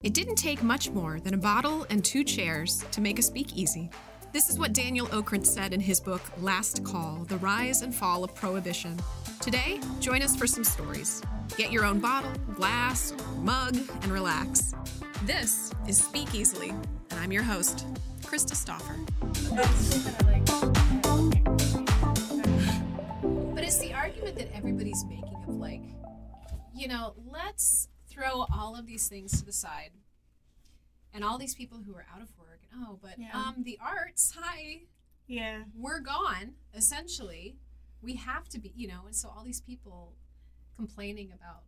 It didn't take much more than a bottle and two chairs to make a speakeasy. This is what Daniel Okrent said in his book Last Call The Rise and Fall of Prohibition. Today, join us for some stories. Get your own bottle, glass, mug, and relax. This is Speak Easily, and I'm your host, Krista Stoffer. But it's the argument that everybody's making of like, you know, let's throw all of these things to the side. And all these people who are out of work, and oh, but Yeah. um the arts, hi, Yeah. we're gone, essentially. We have to be, you know, and so all these people complaining about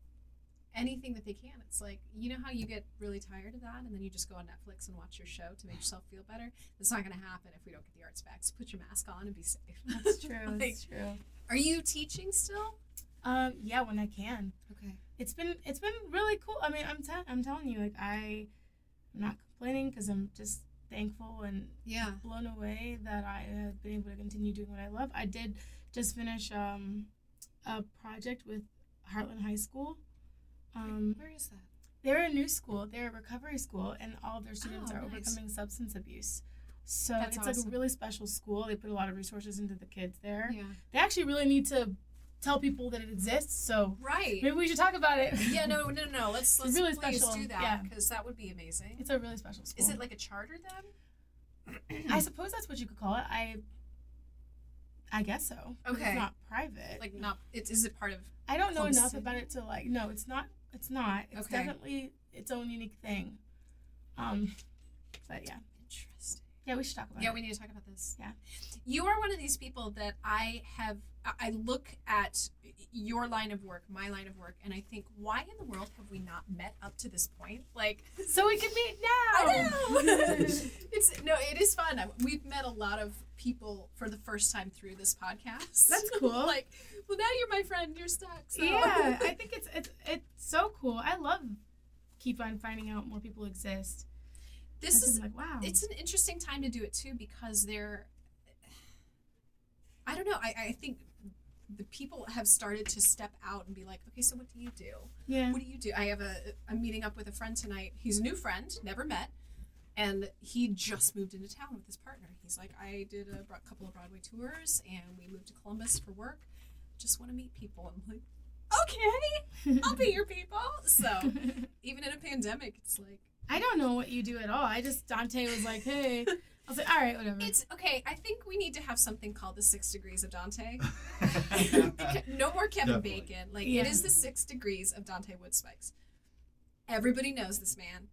anything that they can. It's like, you know how you get really tired of that and then you just go on Netflix and watch your show to make yourself feel better? That's not going to happen if we don't get the arts back. So put your mask on and be safe. That's true. Like, That's true. are you teaching still? Um, yeah, when I can. Okay. It's been it's been really cool. I mean, I'm te- I'm telling you, like I, I'm not complaining because I'm just thankful and Yeah. blown away that I have been able to continue doing what I love. I did just finish um, a project with Heartland High School. Um, Where is that? they're a new school. They're a recovery school, and all of their students Oh, are nice. overcoming substance abuse. So That's it's like a really special school. They put a lot of resources into the kids there. Yeah. They actually really need to tell people that it exists. So Right. maybe we should talk about it. Yeah, no, no, no. No let's let's really please special, do that yeah. because that would be amazing. It's a really special school. Is it like a charter then? I suppose that's what you could call it. I. I guess so. Okay. It's not private. Like not? It's is it part of? I don't know enough about it to like. No, it's not. It's not. It's Okay. definitely its own unique thing. Um, but yeah, Interesting. yeah, we should talk about Yeah, it. we need to talk about this. Yeah. You are one of these people that I have. I- look at your line of work, my line of work, and I think, why in the world have we not met up to this point? Like, so we can meet now. I know. it's no, it is fun. We've met a lot of people for the first time through this podcast. That's cool. like, well, now you're my friend. You're stuck. So. yeah, I think it's it's it's so cool. I love keep on finding out more people exist. this is like wow. it's an interesting time to do it too because they're i don't know i, I think the people have started to step out and be like okay so what do you do? Yeah. what do you do? I have a i'm meeting up with a friend tonight. He's a new friend never met. And he just moved into town with his partner. He's like i did a couple of broadway tours and we moved to columbus for work. Just want to meet people. I'm like okay i'll be your people. So even in a pandemic it's like I don't know what you do at all. I just Dante was like, hey. I was like, all right, whatever. It's okay. I think we need to have something called the six degrees of Dante. no more Kevin Definitely. Bacon. Like Yeah. it is the six degrees of Dante Woodspikes. Everybody knows this man.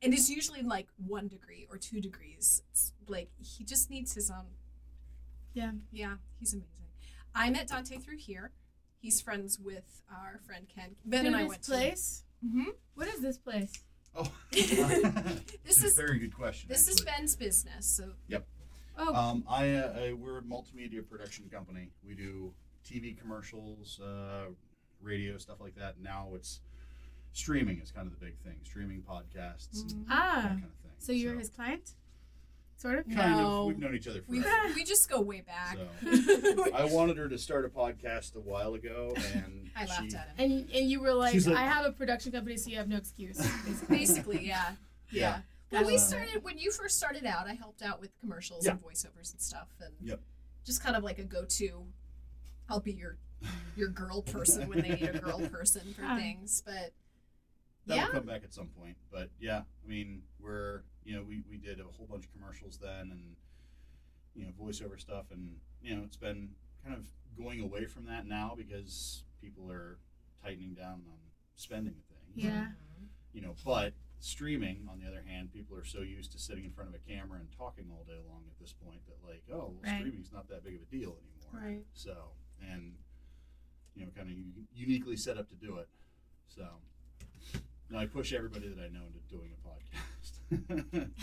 And it's usually like one degree or two degrees. It's like he just needs his own Yeah. Yeah, he's amazing. I met Dante through here. He's friends with our friend Ken. Ben and I went. What is this place. to. hmm What is this place? Oh, This is- very good question. This is. Ben's business. So yep. Oh, Um, I, uh, I we're a multimedia production company. We do TV commercials, uh, radio stuff like that. Now it's streaming is kind of the big thing. Streaming podcasts, and that ah. kind of thing. So you're his client, sort of. kind No. of. We've known each other we forever. we just go way back. So I wanted her to start a podcast a while ago, and I laughed she, at him. And and you were like, like- I have a production company, so you have no excuse. Basically. Basically, yeah. Yeah. Yeah. Well, we um, started when you first started out. I helped out with commercials Yeah. and voiceovers and stuff, and Yep. just kind of like a go-to. I'll be your your girl person when they need a girl person for things, but That'll yeah, come back at some point. But yeah, I mean, we're you know we, we did a whole bunch of commercials then, and you know voiceover stuff, and you know it's been kind of going away from that now because people are tightening down on spending and things. Yeah. You know, but streaming on the other hand, people are so used to sitting in front of a camera and talking all day long at this point that like, oh, well, Right. streaming's not that big of a deal anymore. Right. So and you know, kind of uniquely set up to do it. So. No, I push everybody that I know into doing a podcast.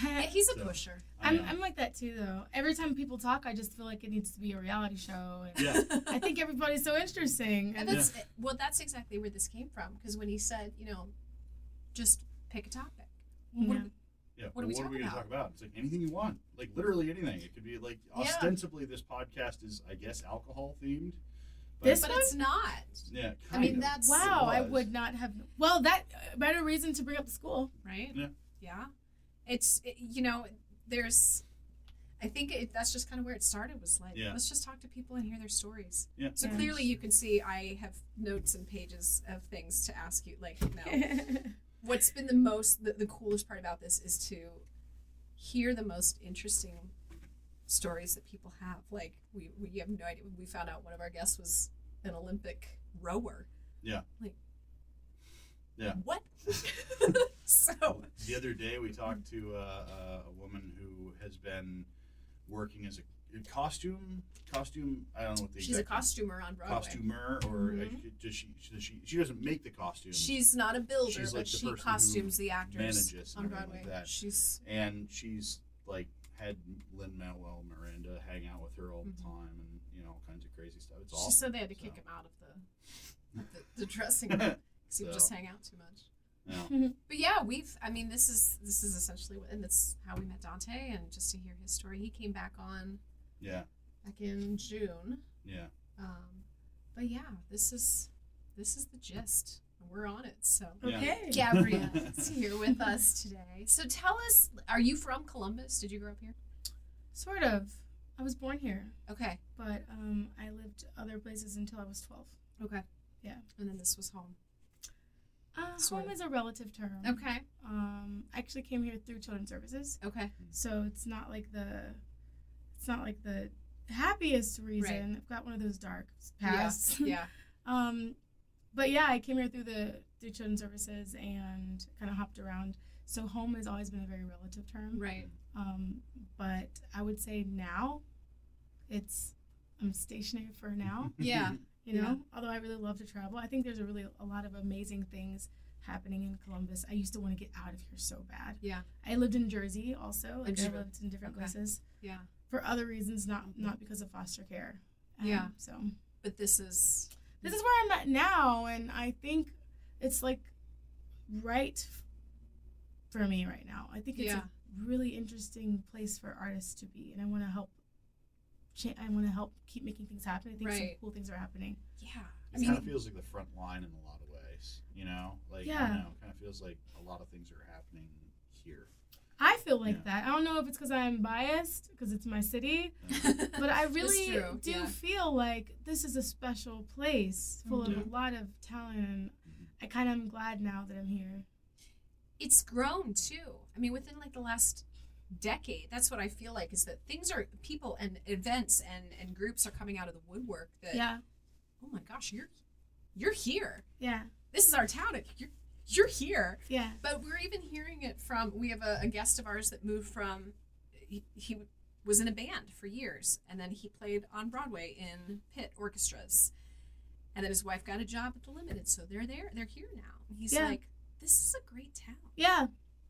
Yeah, he's a So, pusher. I I'm. I'm like that too, though. Every time people talk, I just feel like it needs to be a reality show. And yeah, I think everybody's so interesting. And And that's well, that's exactly where this came from. Because when he said, you know, just pick a topic. Well, what Yeah. we- yeah. What are we we talking going to talk about? It's like anything you want, like literally anything. It could be like Yeah. ostensibly this podcast is, I guess, alcohol themed, This but it's not. Yeah, I mean, kind of. that's Wow, I was. would not have. Well, that uh, better reason to bring up the school. right. Yeah. Yeah. It's it, you know there's. I think it, that's just kind of where it started. Was like, Yeah. let's just talk to people and hear their stories. Yeah. So Yeah. clearly, you can see I have notes and pages of things to ask you. Like, no, what's been the most the, the coolest part about this is to hear the most interesting stories that people have like we, we have no idea we found out one of our guests was an olympic rower Yeah. like Yeah. what so The other day, we talked to uh, uh, a woman who has been working as a, costume costume. I don't know what the she's a costumer on broadway costumer, or Mhm. does she, does she? She doesn't make the costumes, she's not a builder She's like but the she costumes the actors manages on broadway like she's and she's like had Lin Manuel Miranda hang out with her all the Mhm. time, and you know all kinds of crazy stuff. It's she awesome. said they had to so. kick him out of the the, the dressing room because he would just hang out too much Yeah. But yeah, we've. I mean, this is this is essentially, what, and that's how we met Dante, and just to hear his story, he came back on yeah, back in June. yeah. Um, but yeah, this is this is the gist, and we're on it. So Yeah. okay. Gabrielle is here with us today. So tell us, are you from Columbus? Did you grow up here? Sort of. I was born here, Okay, but um, I lived other places until I was 12. okay, Yeah. And then this was home. Uh, Sort home of. is a relative term. Okay, Um, I actually came here through Children's Services, okay, so it's not like the, it's not like the happiest reason. Right. I've got one of those dark pasts. yeah, Um, but yeah, I came here through the through Children's Services and kind of hopped around. So home has always been a very relative term. right. Um, but I would say now, it's I'm stationary for now. Yeah, You know, Yeah. although I really love to travel, I think there's a really a lot of amazing things happening in Columbus. I used to want to get out of here so bad. Yeah. I lived in Jersey also. Like I lived in different Okay. places yeah. for other reasons, not not because of foster care. Um, Yeah. So But this is this is where I'm at now, and I think it's like right for me right now. I think it's Yeah. a really interesting place for artists to be, and I want to help. Cha- I want to help keep making things happen. I think some Right. cool things are happening. yeah. I It mean, kind of feels like the front line in a lot of ways, you know. Like I Yeah. don't know, kind of feels like a lot of things are happening here. I feel like Yeah. that. I don't know if it's because I'm biased because it's my city, but I really true, do yeah. feel like this is a special place full of Yeah. a lot of talent, and Mhm. I kind of am glad now that I'm here. it's grown too. I mean, within like the last decade, that's what I feel like is that things are people and events and and groups are coming out of the woodwork. That Yeah, oh my gosh, you're you're here. yeah, This is our town. You're you're here. yeah. But we're even hearing it from. We have a, a guest of ours that moved from. He, he was in a band for years, and then he played on Broadway in pit orchestras, and then his wife got a job at the Limited, so they're there. They're here now. And he's Yeah. like, "This is a great town." Yeah,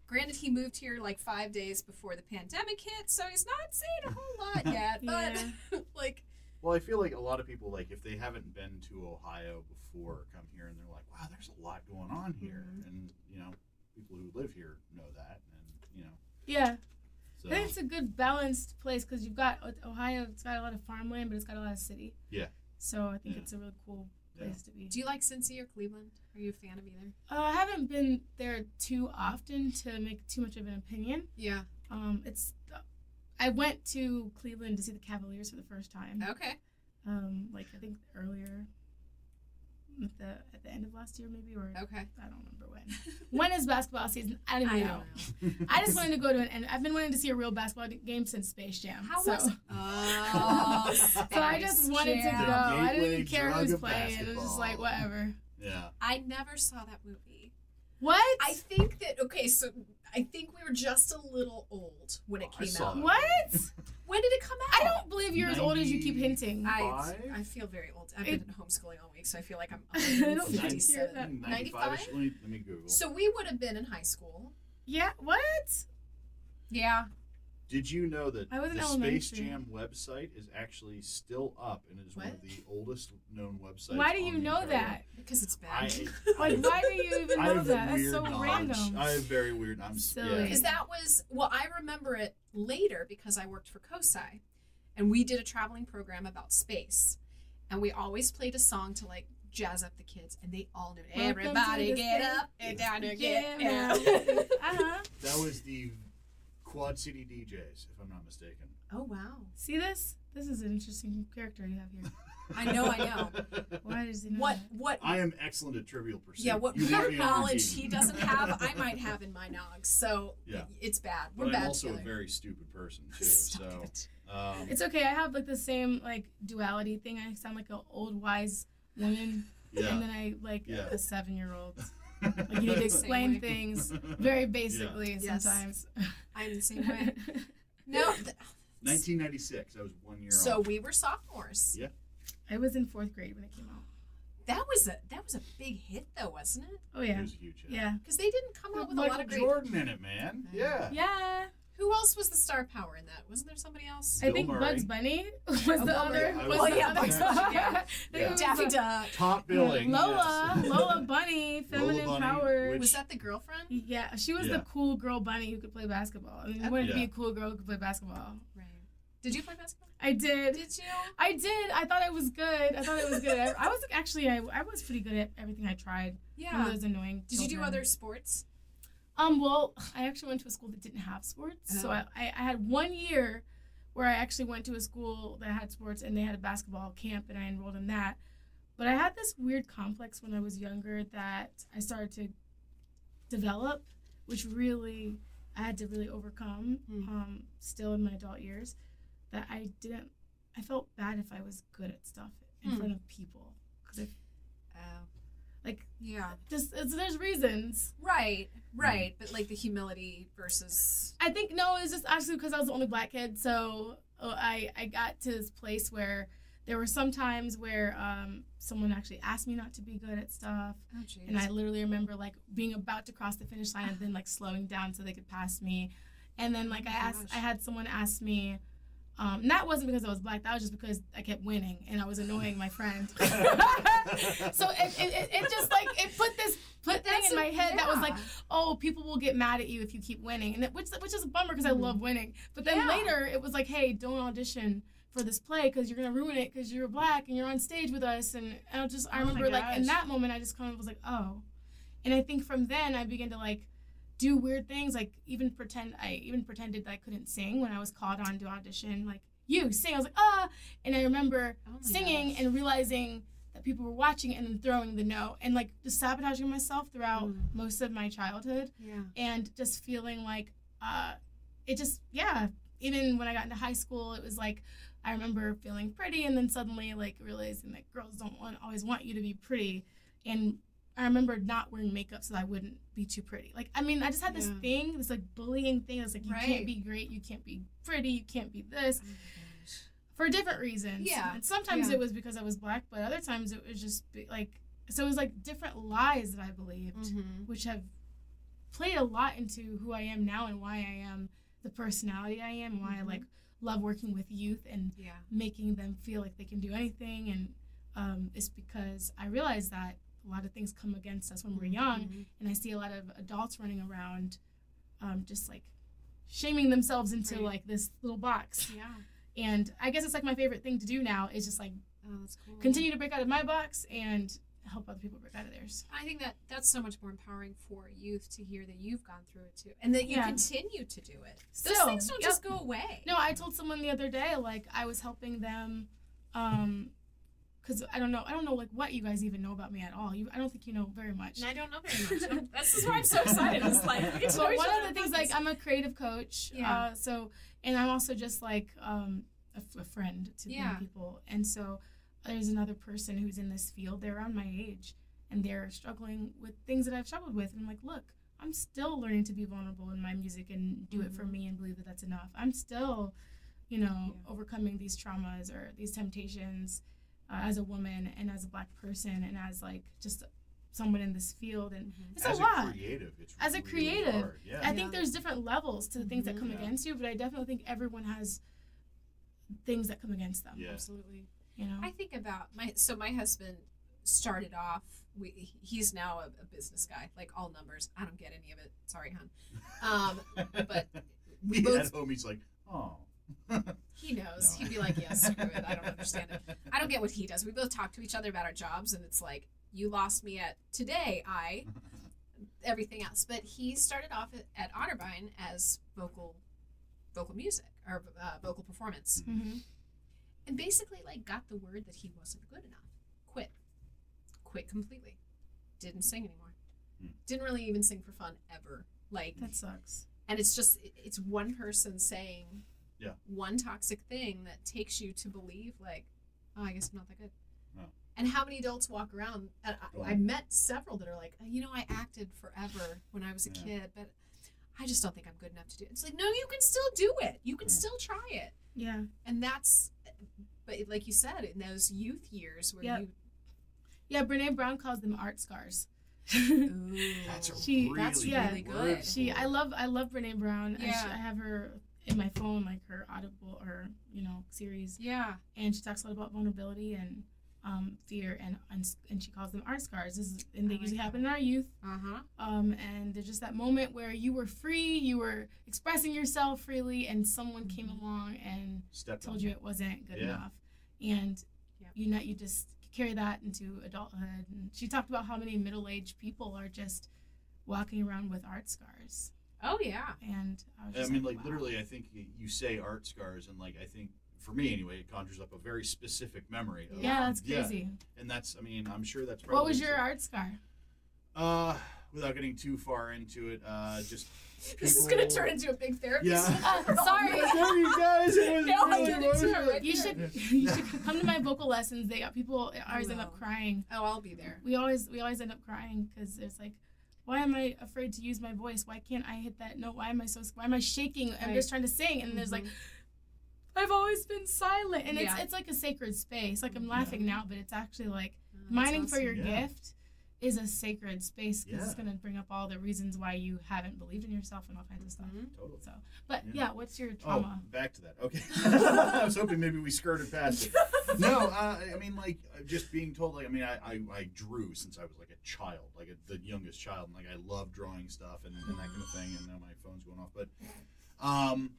Granted, he moved here like five days before the pandemic hit, so he's not saying a whole lot yet. Yeah. But like, Well, I feel like a lot of people, like if they haven't been to Ohio before, come here and they're like, "Wow, there's a lot going on here," Mhm. and you know, people who live here know that, and you know, yeah. so I think it's a good balanced place because you've got Ohio. It's got a lot of farmland, but it's got a lot of city. Yeah. So I think Yeah. it's a really cool Yeah. Place to be. do you like Cincy or Cleveland? Are you a fan of either? Uh, I haven't been there too often to make too much of an opinion. Yeah. Um, it's I went to Cleveland to see the Cavaliers for the first time. Okay. Um, like I think earlier, at the at the end of last year maybe, or Okay. I don't remember when. when is basketball season? I don't I even don't know. know. I just wanted to go to an and I've been wanting to see a real basketball game since Space Jam. How so. was? Oh, So I just Space wanted to go. I didn't even care drug who's of playing. It was just like whatever. yeah, I never saw that movie. What? I think that okay, so I think we were just a little old when it Oh, I came saw out. that. what? When did it come out? I don't believe you're as old as you keep hinting. I, Five? I feel very old. I've It- been homeschooling all week, so I feel like I'm I don't think you're 57. that- 95 Let me, let me Google. So we would have been in high school. yeah. What? Yeah. Did you know that I was in the Space elementary. Jam website is actually still up and it is one of the oldest known websites? Why do on you the know internet? that? Because it's I, bad. Like, why do you even I know have that? That's weird so knowledge. random. I have very weird. I'm Silly. Yeah. Because that was well, I remember it later because I worked for COSI, and we did a traveling program about space, and we always played a song to like jazz up the kids, and they all knew it. Welcome to Everybody the get stage. up and down and Yeah, get man. uh-huh. That was the Quad City DJs, if I'm not mistaken. oh wow! See this? This is an interesting character you have here. I know, I know. Why does he know What that? what I am excellent at Trivial Pursuit. Yeah, what You want weird me on your knowledge team. he doesn't have, I might have in my nogs. So Yeah. it's bad. We're But bad I'm also together. a very stupid person too. Stop so it. um, It's okay. I have like the same like duality thing. I sound like an old wise woman, and yeah. then I like Yeah. a seven year old. Like you need to explain things very basically Yes. sometimes. I'm the same way. No. Th- 1996. I was one year old. so old. we were sophomores. Yeah. I was in fourth grade when it came out. That was a that was a big hit though, wasn't it? Oh It yeah, was a huge hit. yeah, Because they didn't come out with a lot of great. Jordan in it, man. Yeah. yeah. Who else was the star power in that? Wasn't there somebody else? I Bill think Murray. Bugs Bunny was Oh, the other. Murray. Was Well, the yeah, other Bugs Bunny, yeah. I think it was, Daffy Duck. Top billing. Lola, yes. Lola Bunny, feminine Bunny, power. which- Was that the girlfriend? Yeah, she was Yeah. the cool girl bunny who could play basketball. I mean, you Okay. wanted to be a cool girl who could play basketball. Right. Did you play basketball? I did. Did you? I did. I thought I was good. I thought I was good. I, I was actually, I, I was pretty good at everything I tried. One of Yeah. those annoying. Did you do other sports? Um. Well, I actually went to a school that didn't have sports, so Oh. I, I, I had one year where I actually went to a school that had sports and they had a basketball camp and I enrolled in that. But I had this weird complex when I was younger that I started to develop, which really I had to really overcome. Hmm. Um, still in my adult years, that I didn't. I felt bad if I was good at stuff in Hmm. front of people because I. like Yeah. just it's, there's reasons. Right. Right. But like the humility versus. I think no, it's just actually because I was the only black kid. So uh, I I got to this place where there were some times where um, someone actually asked me not to be good at stuff, Oh and I literally remember like being about to cross the finish line and then like slowing down so they could pass me, and then like I Oh my asked, gosh. I had someone ask me. Um, and that wasn't because I was black. That was just because I kept winning and I was annoying my friend. so it, it, it, it just like it put this put thing in my a- head that was like, oh, people will get mad at you if you keep winning, and it, which which is a bummer because I Mhm. love winning. But then Yeah. later it was like, hey, don't audition for this play because you're gonna ruin it because you're black and you're on stage with us. And I just I Oh remember like in that moment I just kind of was like, oh, and I think from then I began to like do weird things like even pretend I even pretended that I couldn't sing when I was called on to audition like you sing I was like ah and I remember Oh singing gosh. and realizing that people were watching and then throwing the note and like just sabotaging myself throughout Mm. most of my childhood Yeah. and just feeling like uh it just yeah even when i got into high school it was like i remember feeling pretty and then suddenly like realizing that girls don't want always want you to be pretty and i remember not wearing makeup so that i wouldn't be too pretty like i mean i just had this Yeah. thing this like bullying thing that's like you Right. can't be great you can't be pretty you can't be this Oh for different reasons. Yeah, And sometimes yeah. it was because I was black, but other times it was just like so it was like different lies that I believed, Mhm. which have played a lot into who I am now and why I am the personality I am, why I Mhm. like love working with youth and Yeah. making them feel like they can do anything and um, it's because I realized that a lot of things come against us when we're young Mhm. and I see a lot of adults running around um, just like shaming themselves into Right. like this little box Yeah. and I guess it's like my favorite thing to do now is just like Oh, that's cool. continue to break out of my box and help other people break out of theirs. I think that that's so much more empowering for youth to hear that you've gone through it too, and that you Yeah. continue to do it. Those Still, things don't yep. just go away. No, I told someone the other day like I was helping them um cuz I don't know I don't know like what you guys even know about me at all. You I don't think you know very much. And I don't know very much. This is why I'm so excited. It's like we get But one of the things like I'm a creative coach. Yeah. Uh, so and I'm also just like um a, f- a friend to Yeah. young people. And so there's another person who's in this field. They're around my age and they're struggling with things that I've struggled with. And I'm like, look, I'm still learning to be vulnerable in my music and do it for Mhm. me and believe that that's enough. I'm still, you know, Yeah. overcoming these traumas or these temptations uh, as a woman and as a black person and as like just someone in this field. And Mhm. it's As a lot. creative, it's As a creative, hard. Yeah. I think there's different levels to the things that Mhm. come Yeah. against you, but I definitely think everyone has things that come against them. Yeah. Absolutely. You know? I think about my so my husband started off. We, he's now a, a business guy, like all numbers. I don't get any of it. Sorry, hon. Um, but me both- at home, he's like, oh. He knows. No. He'd be like, "Yeah, screw it. I don't understand it. I don't get what he does." We both talk to each other about our jobs, and it's like, "You lost me at today. I everything else." But he started off at, at Otterbein as vocal, vocal music or uh, vocal performance, Mm-hmm. and basically like got the word that he wasn't good enough. Quit. Quit completely. Didn't sing anymore. Hmm. Didn't really even sing for fun ever. Like That sucks. and it's just it's one person saying Yeah. one toxic thing that takes you to believe like oh i guess i'm not that good No. and how many adults walk around and. I, I met several that are like "Oh, you know i acted forever when i was a Yeah. kid but i just don't think i'm good enough to do it it's like no you can still do it you can Yeah. still try it Yeah. and that's but like you said in those youth years where Yep. Yeah, Brene Brown calls them art scars. you That's a She- really that's yeah. really good. she, I love, I love Brene Brown. I, sh- Yeah. I have her in my phone, like her Audible or you know series, yeah and she talks a lot about vulnerability and um, fear, and, and and she calls them art scars. This is, and they I like usually that. happen in our youth. uh-huh Um, and there's just that moment where you were free, you were expressing yourself freely, and someone came along and Stepped told on you it wasn't good Yeah. enough, and Yep. you know you just carry that into adulthood. And she talked about how many middle-aged people are just walking around with art scars, oh yeah and I, was I mean, like wow. literally, I think you say art scars, and like I think for me anyway, it conjures up a very specific memory. Of, Yeah, that's Yeah. crazy. and that's I mean, I'm sure that's probably What was your art scar? Uh, without getting too far into it, uh, just this is gonna turn into a big therapy Yeah. session. Uh, sorry. Sorry, guys. It was No, I really did it too, right You should you should come to my vocal lessons. They got people always end up crying. oh i'll be there We always we always end up crying because it's like, why am I afraid to use my voice? Why can't I hit that note? Why am I so? Why am I shaking? I'm Right. just trying to sing, and there's like, Mhm. I've always been silent, and Yeah. it's it's like a sacred space. Like I'm Yeah. laughing now, but it's actually like Oh, that's mining for your Yeah. gift is a sacred space because it's gonna bring up all the reasons why you haven't believed in yourself and all kinds of stuff. Mhm. Totally. So, but Yeah. yeah, what's your Oh, trauma? back to that. Okay. I was hoping maybe we skirted past it. No, uh, I mean, like, uh, just being told, like, I mean, I, I, I drew since I was, like, a child, like, a, the youngest child, and, like, I love drawing stuff and, and that kind of thing, and now my phone's going off. But, um,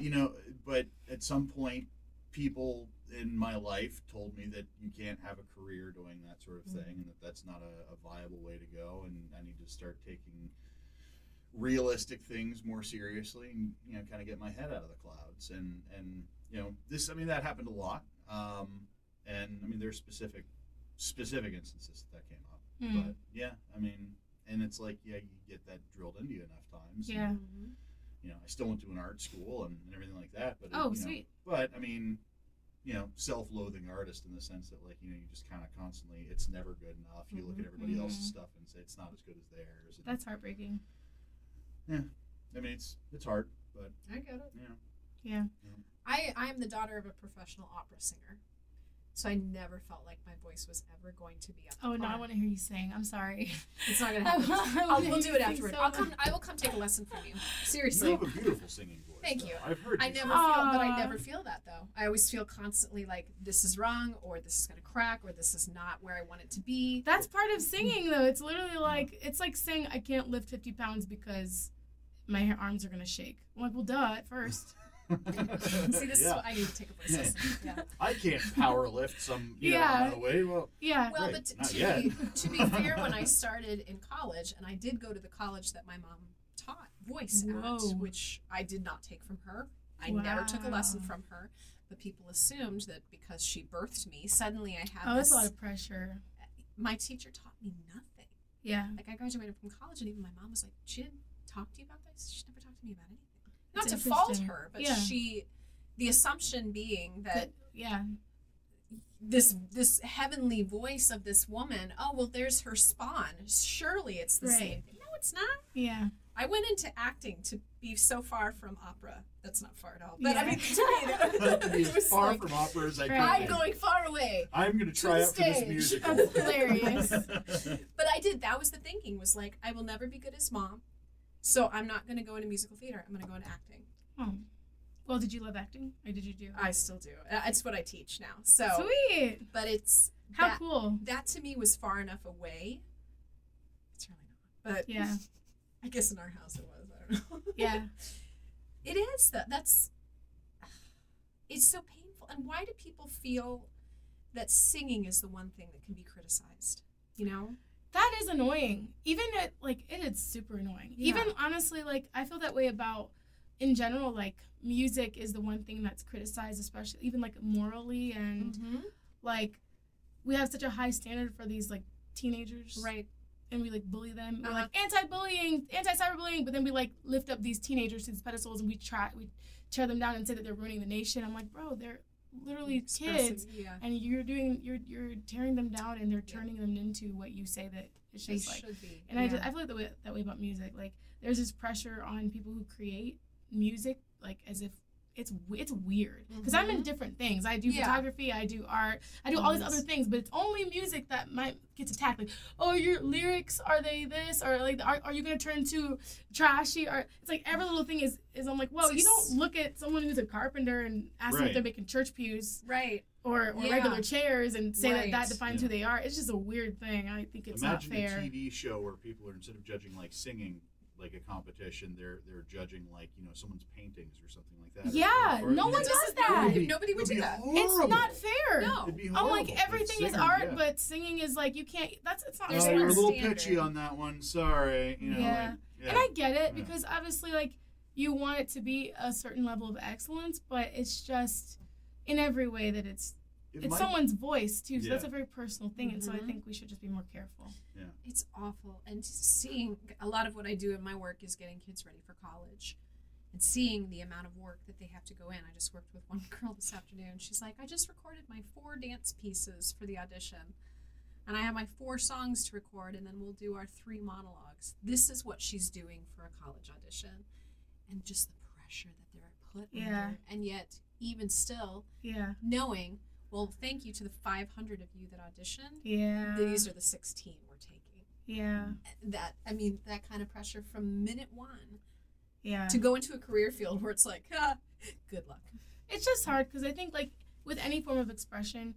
you know, but at some point, people in my life told me that you can't have a career doing that sort of thing, and that that's not a, a viable way to go, and I need to start taking realistic things more seriously and you know kind of get my head out of the clouds and and you know this i mean that happened a lot um and i mean there's specific specific instances that, that came up Hmm. but yeah i mean and it's like yeah you get that drilled into you enough times and, Yeah. Mhm. you know i still went to an art school and, and everything like that but Oh, you know, sweet. but i mean you know self-loathing artist in the sense that like you know you just kind of constantly it's never good enough you look at everybody else's Mhm. stuff and say it's not as good as theirs and, That's heartbreaking. Yeah. I mean it's it's hard but I get it. yeah know Yeah. I I am the daughter of a professional opera singer, so I never felt like my voice was ever going to be up. Oh no, I par. want to hear you sing. I'm sorry. It's not gonna happen. I'll, we'll do it sing afterward. so I'll come. I will come take a lesson from you. Seriously. You Seriously. have a beautiful singing voice. Thank though. you. I've heard. I you never sing. feel, but I never feel that though. I always feel constantly like this is wrong, or this is gonna crack, or this is not where I want it to be. That's part of singing, though. It's literally like it's like saying I can't lift 50 pounds because my arms are gonna shake. I'm like, well, duh. At first, See, this is yeah. what I need to take a voice Yeah. lesson. Yeah. I can't power lift some you Yeah. know, amount of weight. Well, yeah. Well, Right, but t- not to, be, to be fair, when I started in college, and I did go to the college that my mom taught voice Whoa. at, which I did not take from her. I never took a lesson from her. But people assumed that because she birthed me, suddenly I have Oh, that's this. a lot of pressure. my teacher taught me nothing. Yeah. Like I graduated from college, and even my mom was like, "She didn't talk to you about this. She never talked to me about anything." Not to fault her, but Yeah. she. The assumption being that But, yeah. this this heavenly voice of this woman, oh well, there's her spawn. Surely it's the Right. same. No, it's not. Yeah. I went into acting to be so far from opera. That's not far at all. But I mean, to me, that, to be it as was far like, from opera as I Right. can. I'm going far away. I'm going to try the out for this stage. musical. That's hilarious. But I did. That was the thinking. Was like, I will never be good as mom, so I'm not going to go into musical theater. I'm going to go into acting. Oh. Well, did you love acting, or did you do? I still do. Uh, It's what I teach now. So, Sweet. but it's How that, cool. that to me was far enough away. It's really not. But Yeah. I guess in our house it was. I don't know. Yeah. It is that. That's. it's so painful. And why do people feel that singing is the one thing that can be criticized? You know? That is annoying. Even at like it is super annoying. Yeah. Even honestly, like I feel that way about in general, like music is the one thing that's criticized, especially even like morally and Mm-hmm. like we have such a high standard for these like teenagers. Right. And we like bully them. We're Uh-huh. like anti-bullying, anti-cyberbullying, but then we like lift up these teenagers to these pedestals and we try we tear them down and say that they're ruining the nation. I'm like, bro, they're literally kids Yeah. and you're doing you're you're tearing them down and they're Yeah. turning them into what you say that it's They just like should be. and I just I feel like that way, that way about music. Like there's this pressure on people who create music, like as if it's it's weird because I'm in different things. I do Mm-hmm. Yeah. photography, I do art, I do all these other things, but it's only music that might get attacked. Like, oh, your lyrics are they this or like are, are you gonna turn to trashy or it's like every little thing is is I'm like, well, It's you don't look at someone who's a carpenter and ask them if they're making church pews right. or, or Yeah. regular chairs and say Right. that that defines Yeah. who they are. It's just a weird thing. I think it's Imagine not fair. Imagine a TV show where people are instead of judging like singing like a competition, they're they're judging like you know someone's paintings or something like that. Yeah, or- no one it- does it that. be- Nobody would do that. It's not fair. No. It'd be I'm like But everything is art, yeah. but singing is like you can't. That's it's not. There's oh, you're a little standard. pitchy on that one. Sorry. You know, Yeah. like, yeah. And I get it Yeah. because obviously, like you want it to be a certain level of excellence, but it's just in every way that it's It it's might- someone's voice too. So that's a very personal thing, and so I Mhm. think we should just be more careful. Yeah, It's awful. And seeing a lot of what I do in my work is getting kids ready for college. And seeing the amount of work that they have to go in. I just worked with one girl this afternoon. She's like, I just recorded my four dance pieces for the audition. And I have my four songs to record, and then we'll do our three monologues. This is what she's doing for a college audition. And just the pressure that they're put Yeah. under. And yet, even still, Yeah, knowing, well, thank you to the 500 of you that auditioned. yeah, These are the 16 we're taking yeah, that I mean that kind of pressure from minute one yeah. to go into a career field where it's like, ah, good luck. It's just hard because I think like with any form of expression,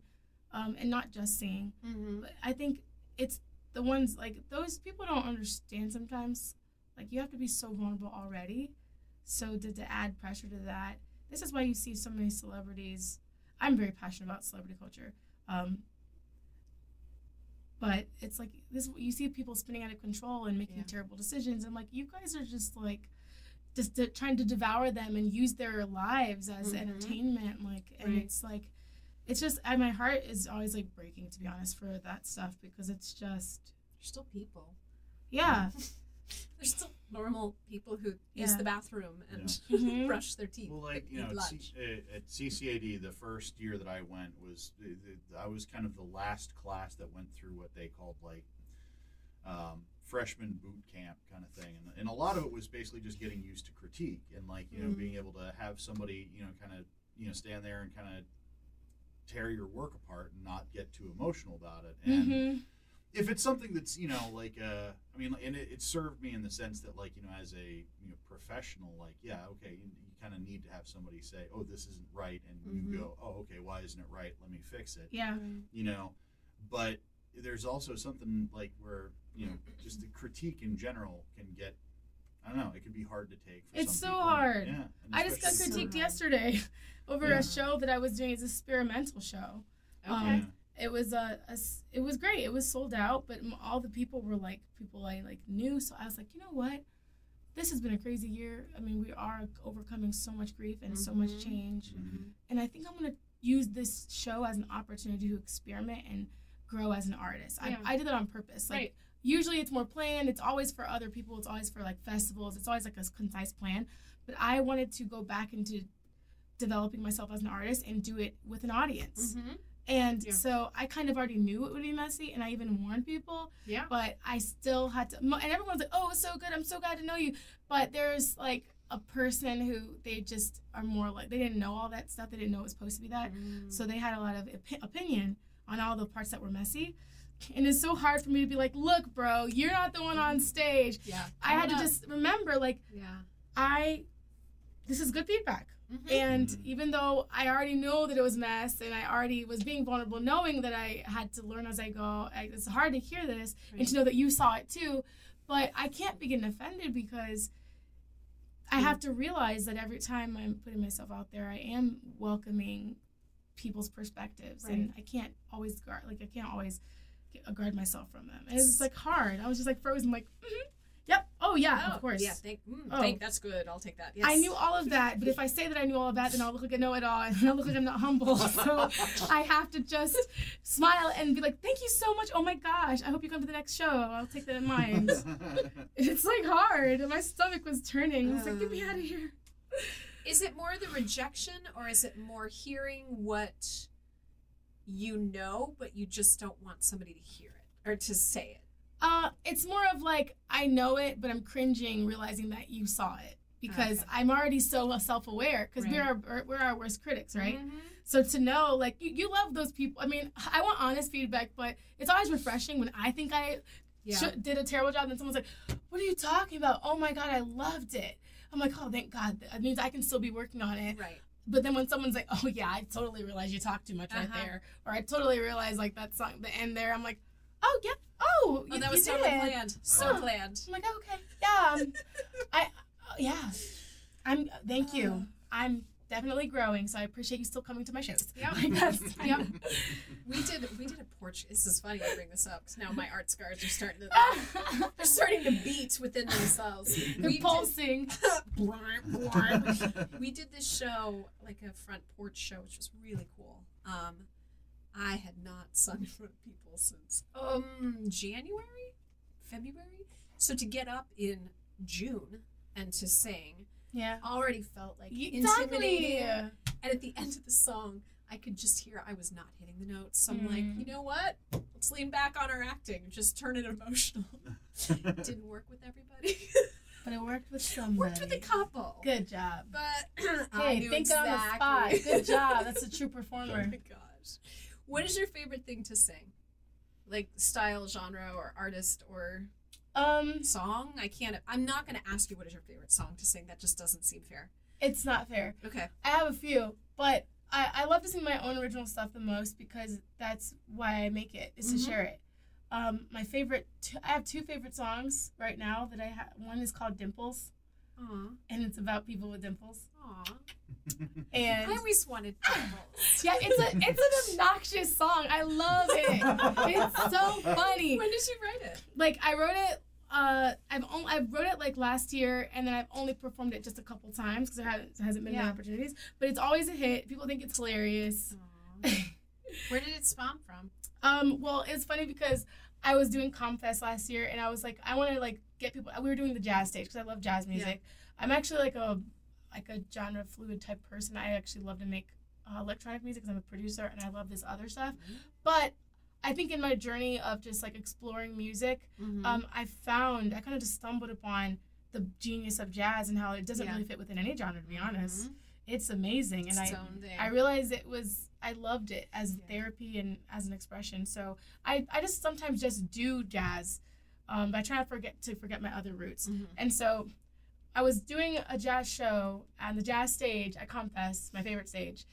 um, and not just singing, Mm-hmm. but I think it's the ones like those people don't understand sometimes. Like you have to be so vulnerable already. So to, to add pressure to that, this is why you see so many celebrities. I'm very passionate about celebrity culture. Um, but it's like this you see people spinning out of control and making Yeah. terrible decisions and like you guys are just like just to, trying to devour them and use their lives as Mhm. entertainment like and Right. it's like it's just I, my heart is always like breaking to be honest for that stuff because it's just They're still people. yeah They're still normal people who use the bathroom and Mhm. brush their teeth. Well, like you know, at. C- uh, at CCAD, the first year that I went was the, the, I was kind of the last class that went through what they called like um, freshman boot camp kind of thing, and, and a lot of it was basically just getting used to critique and like you know Mhm. being able to have somebody you know kind of you know stand there and kind of tear your work apart and not get too emotional about it and hmm if it's something that's you know like uh i mean and it, it served me in the sense that like you know as a you know professional like yeah okay you, you kind of need to have somebody say oh this isn't right and Mhm. you go oh okay why isn't it right let me fix it yeah you know but there's also something like where you know just the critique in general can get i don't know it can be hard to take for It's some so people. hard. yeah I just got especially- So critiqued yesterday over Yeah. a show that I was doing as an experimental show Okay. um, it was a, a it was great. It was sold out but all the people were like people i like knew. So i was like you know what? This has been a crazy year. I mean we are overcoming so much grief and so much Mhm. change. Mhm. and i think i'm going to use this show as an opportunity to experiment and grow as an artist. Yeah. I, I did that on purpose. Like Right. usually it's more planned. It's always for other people. It's always for like festivals. It's always like a concise plan. But i wanted to go back into developing myself as an artist and do it with an audience. Mhm. And Yeah. so I kind of already knew it would be messy, and I even warned people, Yeah. but I still had to. And everyone's like, "Oh, it's so good! I'm so glad to know you." But there's like a person who they just are more like they didn't know all that stuff. They didn't know it was supposed to be that, Mm. so they had a lot of opi- opinion on all the parts that were messy. And it's so hard for me to be like, "Look, bro, you're not the one on stage." yeah. I had to up. just remember, like, Yeah. I. This is good feedback. Mhm. And Mhm. even though I already know that it was mess and I already was being vulnerable, knowing that I had to learn as I go, I, it's hard to hear this and to know that you saw it too. But I can't be getting offended because I have to realize that every time I'm putting myself out there, I am welcoming people's perspectives, and I can't always guard like I can't always guard myself from them. And it's like hard. I was just like frozen, like, mm-hmm, yep, oh yeah, Oh, of course. Yeah, thank, mm, Oh. thank, that's good. I'll take that. Yes. I knew all of that, but if I say that I knew all of that, then I'll look like I know it all, and I'll look like I'm not humble. So I have to just smile and be like, "Thank you so much. Oh my gosh, I hope you come to the next show. I'll take that in mind." it's like hard. My stomach was turning. I was like, "Get me out of here." Is it more the rejection or is it more hearing what you know, but you just don't want somebody to hear it or to say it? Uh, it's more of like I know it, but I'm cringing realizing that you saw it because Okay. I'm already so self-aware because we're our we're our worst critics, right? Mhm. So to know, like, you, you love those people. I mean, I want honest feedback, but it's always refreshing when I think I Yeah. sh- did a terrible job, and someone's like, "What are you talking about? Oh my god, I loved it." I'm like, "Oh, thank God, that means I can still be working on it." Right. But then when someone's like, "Oh yeah, I totally realized you talked too much right Uh-huh. there," or I totally realized like that song, the end there, I'm like, "Oh yeah, oh, Oh, you, that was you totally did." planned. So Huh. planned. I'm like, oh, "Okay, yeah, um, I, uh, yeah, I'm. Thank Uh. you. I'm definitely growing, so I appreciate you still coming to my shows." Yeah, Like, that's- Yep. We did we did a porch. This is funny I bring this up because now my art scars are starting to they're starting to beat within themselves. They're We did, pulsing. we did this show like a front porch show, which was really cool. Um, I had not sung in front of people since um January, February. So to get up in June and to sing Yeah. already felt like Exactly. intimidating. And at the end of the song, I could just hear I was not hitting the notes. So I'm like, Mm. you know what? Let's lean back on our acting. Just turn it emotional. Didn't work with everybody. But it worked with somebody. Worked with a couple. Good job. But I Hey, knew think on the spot. exactly. Good job. That's a true performer. oh my gosh. What is your favorite thing to sing? Like style, genre, or artist, or Um, song? I can't. I'm not going to ask you what is your favorite song to sing. That just doesn't seem fair. it's not fair. Okay. I have a few, but I, I love to sing my own original stuff the most because that's why I make it is Mhm. to share it. Um, my favorite, two, I have two favorite songs right now that I have. One is called Dimples, Aw. and it's about people with dimples. Aw. And I always wanted dimples. yeah, it's a it's an obnoxious song. I love it. It's so funny. When did you write it? like I wrote it. Uh, I've only I wrote it like last year, and then I've only performed it just a couple times because there hasn't, hasn't been many Yeah. opportunities. But it's always a hit. People think it's hilarious. Where did it spawn from? um, well, it's funny because I was doing Comfest last year, and I was like, I want to like get people. We were doing the jazz stage because I love jazz music. I'm actually like a like a genre fluid type person. I actually love to make uh, electronic music because I'm a producer, and I love this other stuff. But I think in my journey of just like exploring music, Mm-hmm. um, I found I kind of just stumbled upon the genius of jazz and how it doesn't Yeah. really fit within any genre. To be honest, Mhm. it's amazing, and It's I its own thing. I realized it was I loved it as Yeah. therapy and as an expression. So I I just sometimes just do jazz, um, but I try to forget to forget my other roots. Mhm. And so I was doing a jazz show on the jazz stage at Comfest, my favorite stage.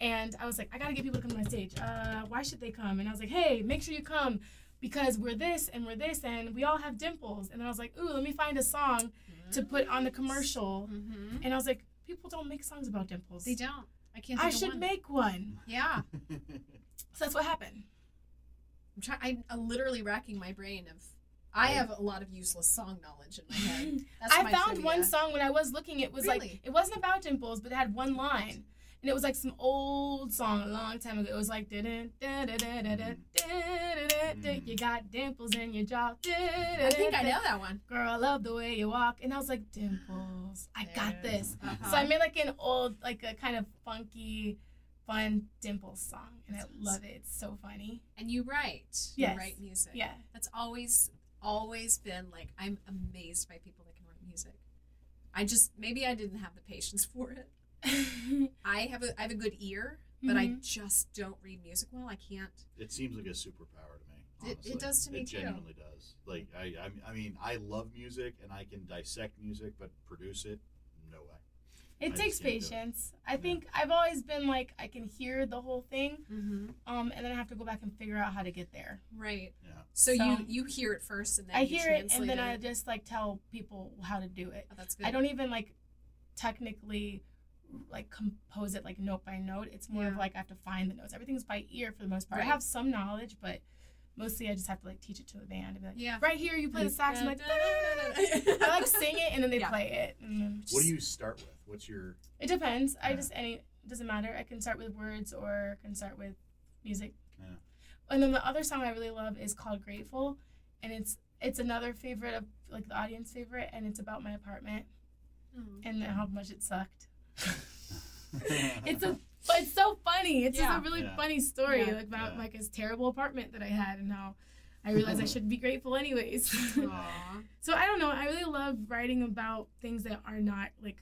And I was like, I gotta get people to come to my stage. Uh, why should they come? And I was like, hey, make sure you come because we're this and we're this and we all have dimples. And then I was like, ooh, let me find a song to put on the commercial. Mhm. And I was like, people don't make songs about dimples. They don't. I can't. I should one. make one. Yeah. So that's what happened. I'm trying. I'm literally racking my brain of. I have a lot of useless song knowledge in my head. That's I my found trivia. one song when I was looking. It was really? like it wasn't about dimples, but it had one line, and it was like some old song a long time ago. It was like mm-hmm. you mm-hmm. got dimples in your jaw. I think I know that one. Girl, I love the way you walk, and I was like dimples. I got this. Uh-huh. So I made like an old, like a kind of funky fun dimple song and I love it. It's so funny. And you write. Yes. You write music. Yeah. That's always always been like I'm amazed by people that can write music. I just maybe I didn't have the patience for it. I have a I have a good ear, but I Mhm. just don't read music well. I can't. it seems like a superpower to me. It- it does to me, It too. genuinely does. Like I, I, I mean, I love music and I can dissect music, but produce it, no way. It I takes just can't do it. patience. I think I've always been like I can hear the whole thing, Mm-hmm. um, and then I have to go back and figure out how to get there. Right. Yeah. So, So- you you hear it first and then I you hear it and translate then I just like tell people how to do it. Oh, that's good. I don't even like technically like compose it like note by note. It's more of like I have to find the notes. Everything's by ear for the most part. Right. I have some knowledge, but mostly I just have to like teach it to a band and be like, Yeah. right here you play the sax. I'm like, I I like sing it and then they Yeah. play it. And then What do you start with? What's your It depends. I just any doesn't matter. I can start with words or I can start with music. Yeah. And then the other song I really love is called Grateful, and it's it's another favorite of like the audience favorite, and it's about my apartment and how much it sucked. It's a but it's so funny. It's just a really Yeah. funny story Yeah. like, about Yeah. like this terrible apartment that I had and how I realized I should be grateful anyways. So I don't know. I really love writing about things that are not like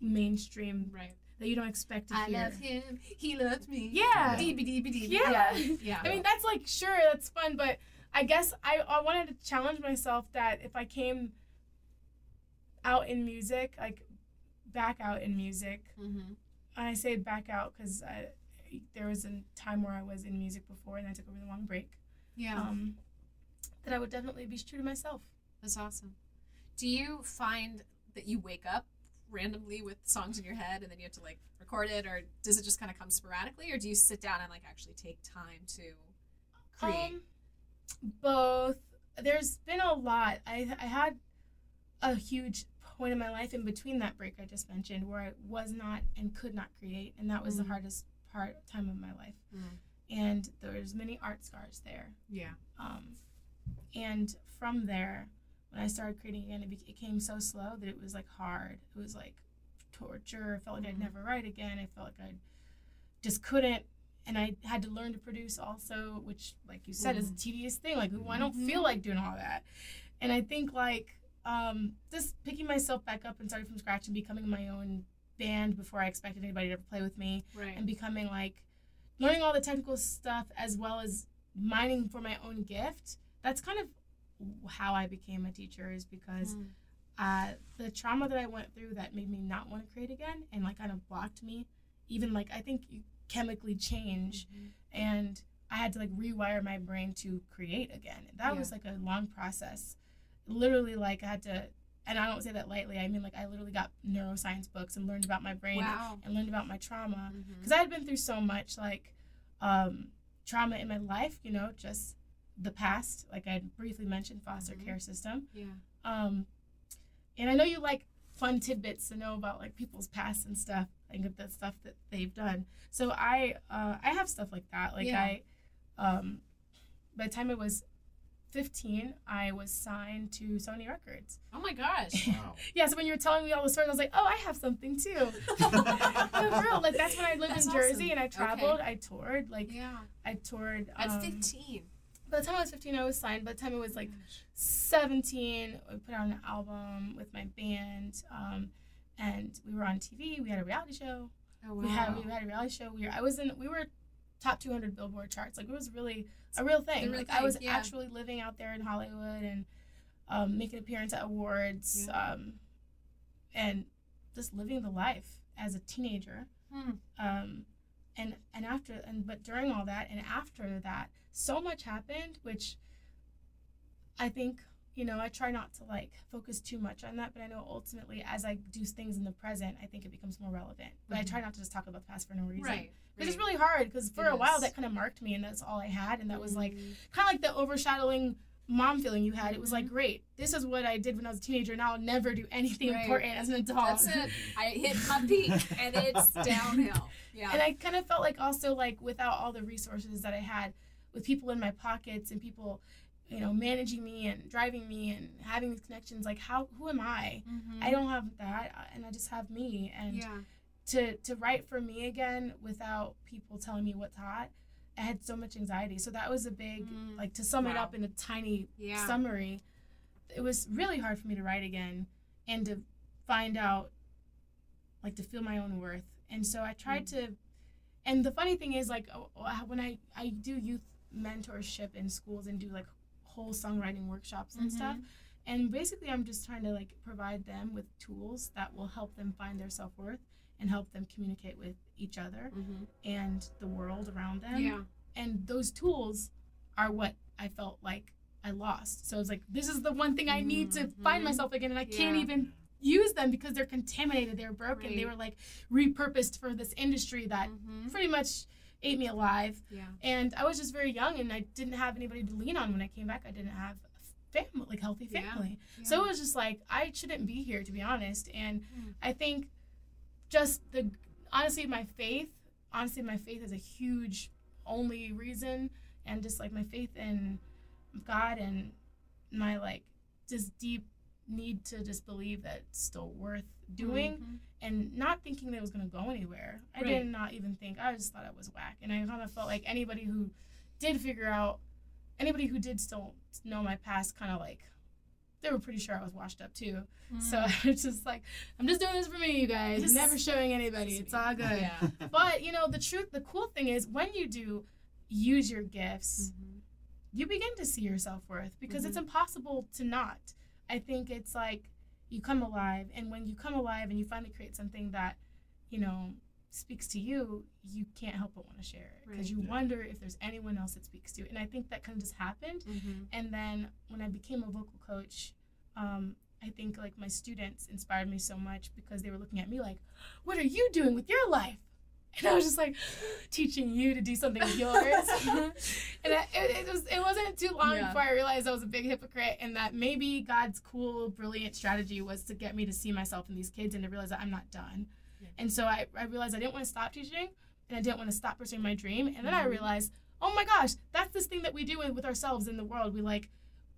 mainstream Right. that you don't expect to I hear. I love him. He loves me. Yeah. Dee dee dee Yeah. Yeah. I mean, that's like sure, that's fun, but I guess I, I wanted to challenge myself that if I came out in music, like back out in music, Mm-hmm. And I say back out because there was a time where I was in music before and I took a really long break. Yeah. Um, that I would definitely be true to myself. That's awesome. Do you find that you wake up randomly with songs in your head and then you have to like record it, or does it just kind of come sporadically, or do you sit down and like actually take time to create? Um, both. There's been a lot. I I had a huge point in my life in between that break I just mentioned where I was not and could not create, and that was Mhm. the hardest part time of my life. Mhm. And there's many art scars there. yeah. Um, and from there, when I started creating again, it became so slow that it was like hard. It was like torture. I felt like I'd Mhm. never write again. I felt like I just couldn't. And I had to learn to produce also, which, like you said, is a tedious thing. Like, I don't feel Mhm. like doing all that. And I think, like, um, just picking myself back up and starting from scratch and becoming my own band before I expected anybody to play with me Right. and becoming like learning all the technical stuff as well as mining for my own gift that's kind of how i became a teacher is because Mm. uh, the trauma that i went through that made me not want to create again and like kind of blocked me even like i think you chemically change Mhm. and i had to like rewire my brain to create again that Yeah. was like a long process literally like i had to and i don't say that lightly i mean like i literally got neuroscience books and learned about my brain Wow. and learned about my trauma because I had been through so much like um, trauma in my life, you know, just the past, like I briefly mentioned, foster Mhm. care system. Yeah. Um, and I know you like fun tidbits to know about like people's past and stuff, and the stuff that they've done. So I, uh, I have stuff like that. Like Yeah. I, um, by the time I was 15, I was signed to Sony Records. Oh my gosh. wow. Yeah, so when you were telling me all the stories, I was like, oh, I have something too. no, for real. Like that's when I lived That's in Jersey awesome. and I Okay. traveled. I toured. Like yeah. I toured. At um, 15. By the time I was 15, I was signed. By the time I was like 17, I put out an album with my band, um, and we were on TV. We had a reality show. Oh wow. We had we had a reality show. We were I was in we were top 200 Billboard charts. Like it was really a real thing. Real like I was yeah. actually living out there in Hollywood and um, making appearance at awards, Yeah. um, and just living the life as a teenager. Hmm. Um, and and after and but during all that and after that, so much happened, which I think you know I try not to like focus too much on that, but I know ultimately as I do things in the present, I think it becomes more relevant. But I try not to just talk about the past for no reason. Mm-hmm. Right. Because it's really hard. Because for It a while that kind of marked me, and that's all I had, and that was like Mhm. kind of like the overshadowing mom feeling you had. It was Mm-hmm. like, great, this is what I did when I was a teenager, and I'll never do anything Right. important as an adult. That's it. I hit my peak and it's downhill. Yeah. And I kind of felt like also like without all the resources that I had, with people in my pockets and people, you know, managing me and driving me and having these connections, like how who am I? Mhm. I don't have that, uh, and I just have me. And yeah. to to write for me again without people telling me what's hot, I had so much anxiety. So that was a big Mm. like to sum it up in a tiny Yeah. summary. It was really hard for me to write again and to find out like to feel my own worth. And so I tried to and the funny thing is like oh, when I I do youth mentorship in schools and do like whole songwriting workshops and Mhm. stuff. And basically I'm just trying to like provide them with tools that will help them find their self-worth and help them communicate with each other Mm-hmm. and the world around them Yeah. and those tools are what I felt like I lost. So it's like this is the one thing I need to find myself again, and I can't even use them because they're contaminated, they're broken, they were like repurposed for this industry that Mhm. pretty much ate me alive. Yeah. And I was just very young and I didn't have anybody to lean on when I came back. I didn't have a family, like healthy Yeah. family. So it was just like I shouldn't be here to be honest. And hmm. I think just the honestly my faith, honestly my faith is a huge only reason and just like my faith in God and my like just deep need to just believe that it's still worth doing Mhm. and not thinking that it was going to go anywhere. I Right. did not even think. I just thought it was whack. And I kind of felt like anybody who did figure out, anybody who did still know my past, kind of like, they were pretty sure I was washed up too. So I was just like, I'm just doing this for me, you guys. Just- Never showing anybody. It's all good. Yeah. But, you know, the truth, the cool thing is when you do use your gifts, Mhm. you begin to see your self worth because it's impossible to not. I think it's like you come alive, and when you come alive and you finally create something that, you know, speaks to you, you can't help but want to share it because Right. you Yeah. wonder if there's anyone else that speaks to you. And I think that kind of just happened. Mhm. And then when I became a vocal coach, um, I think like my students inspired me so much because they were looking at me like, "What are you doing with your life?" And I was just like, teaching you to do something with yours. and I, it, it was it wasn't too long Yeah. before I realized I was a big hypocrite and that maybe God's cool, brilliant strategy was to get me to see myself in these kids and to realize that I'm not done. Yeah. And so I, I realized I didn't want to stop teaching and I didn't want to stop pursuing my dream. And then I Mhm. realized, oh my gosh, that's this thing that we do with ourselves in the world. We like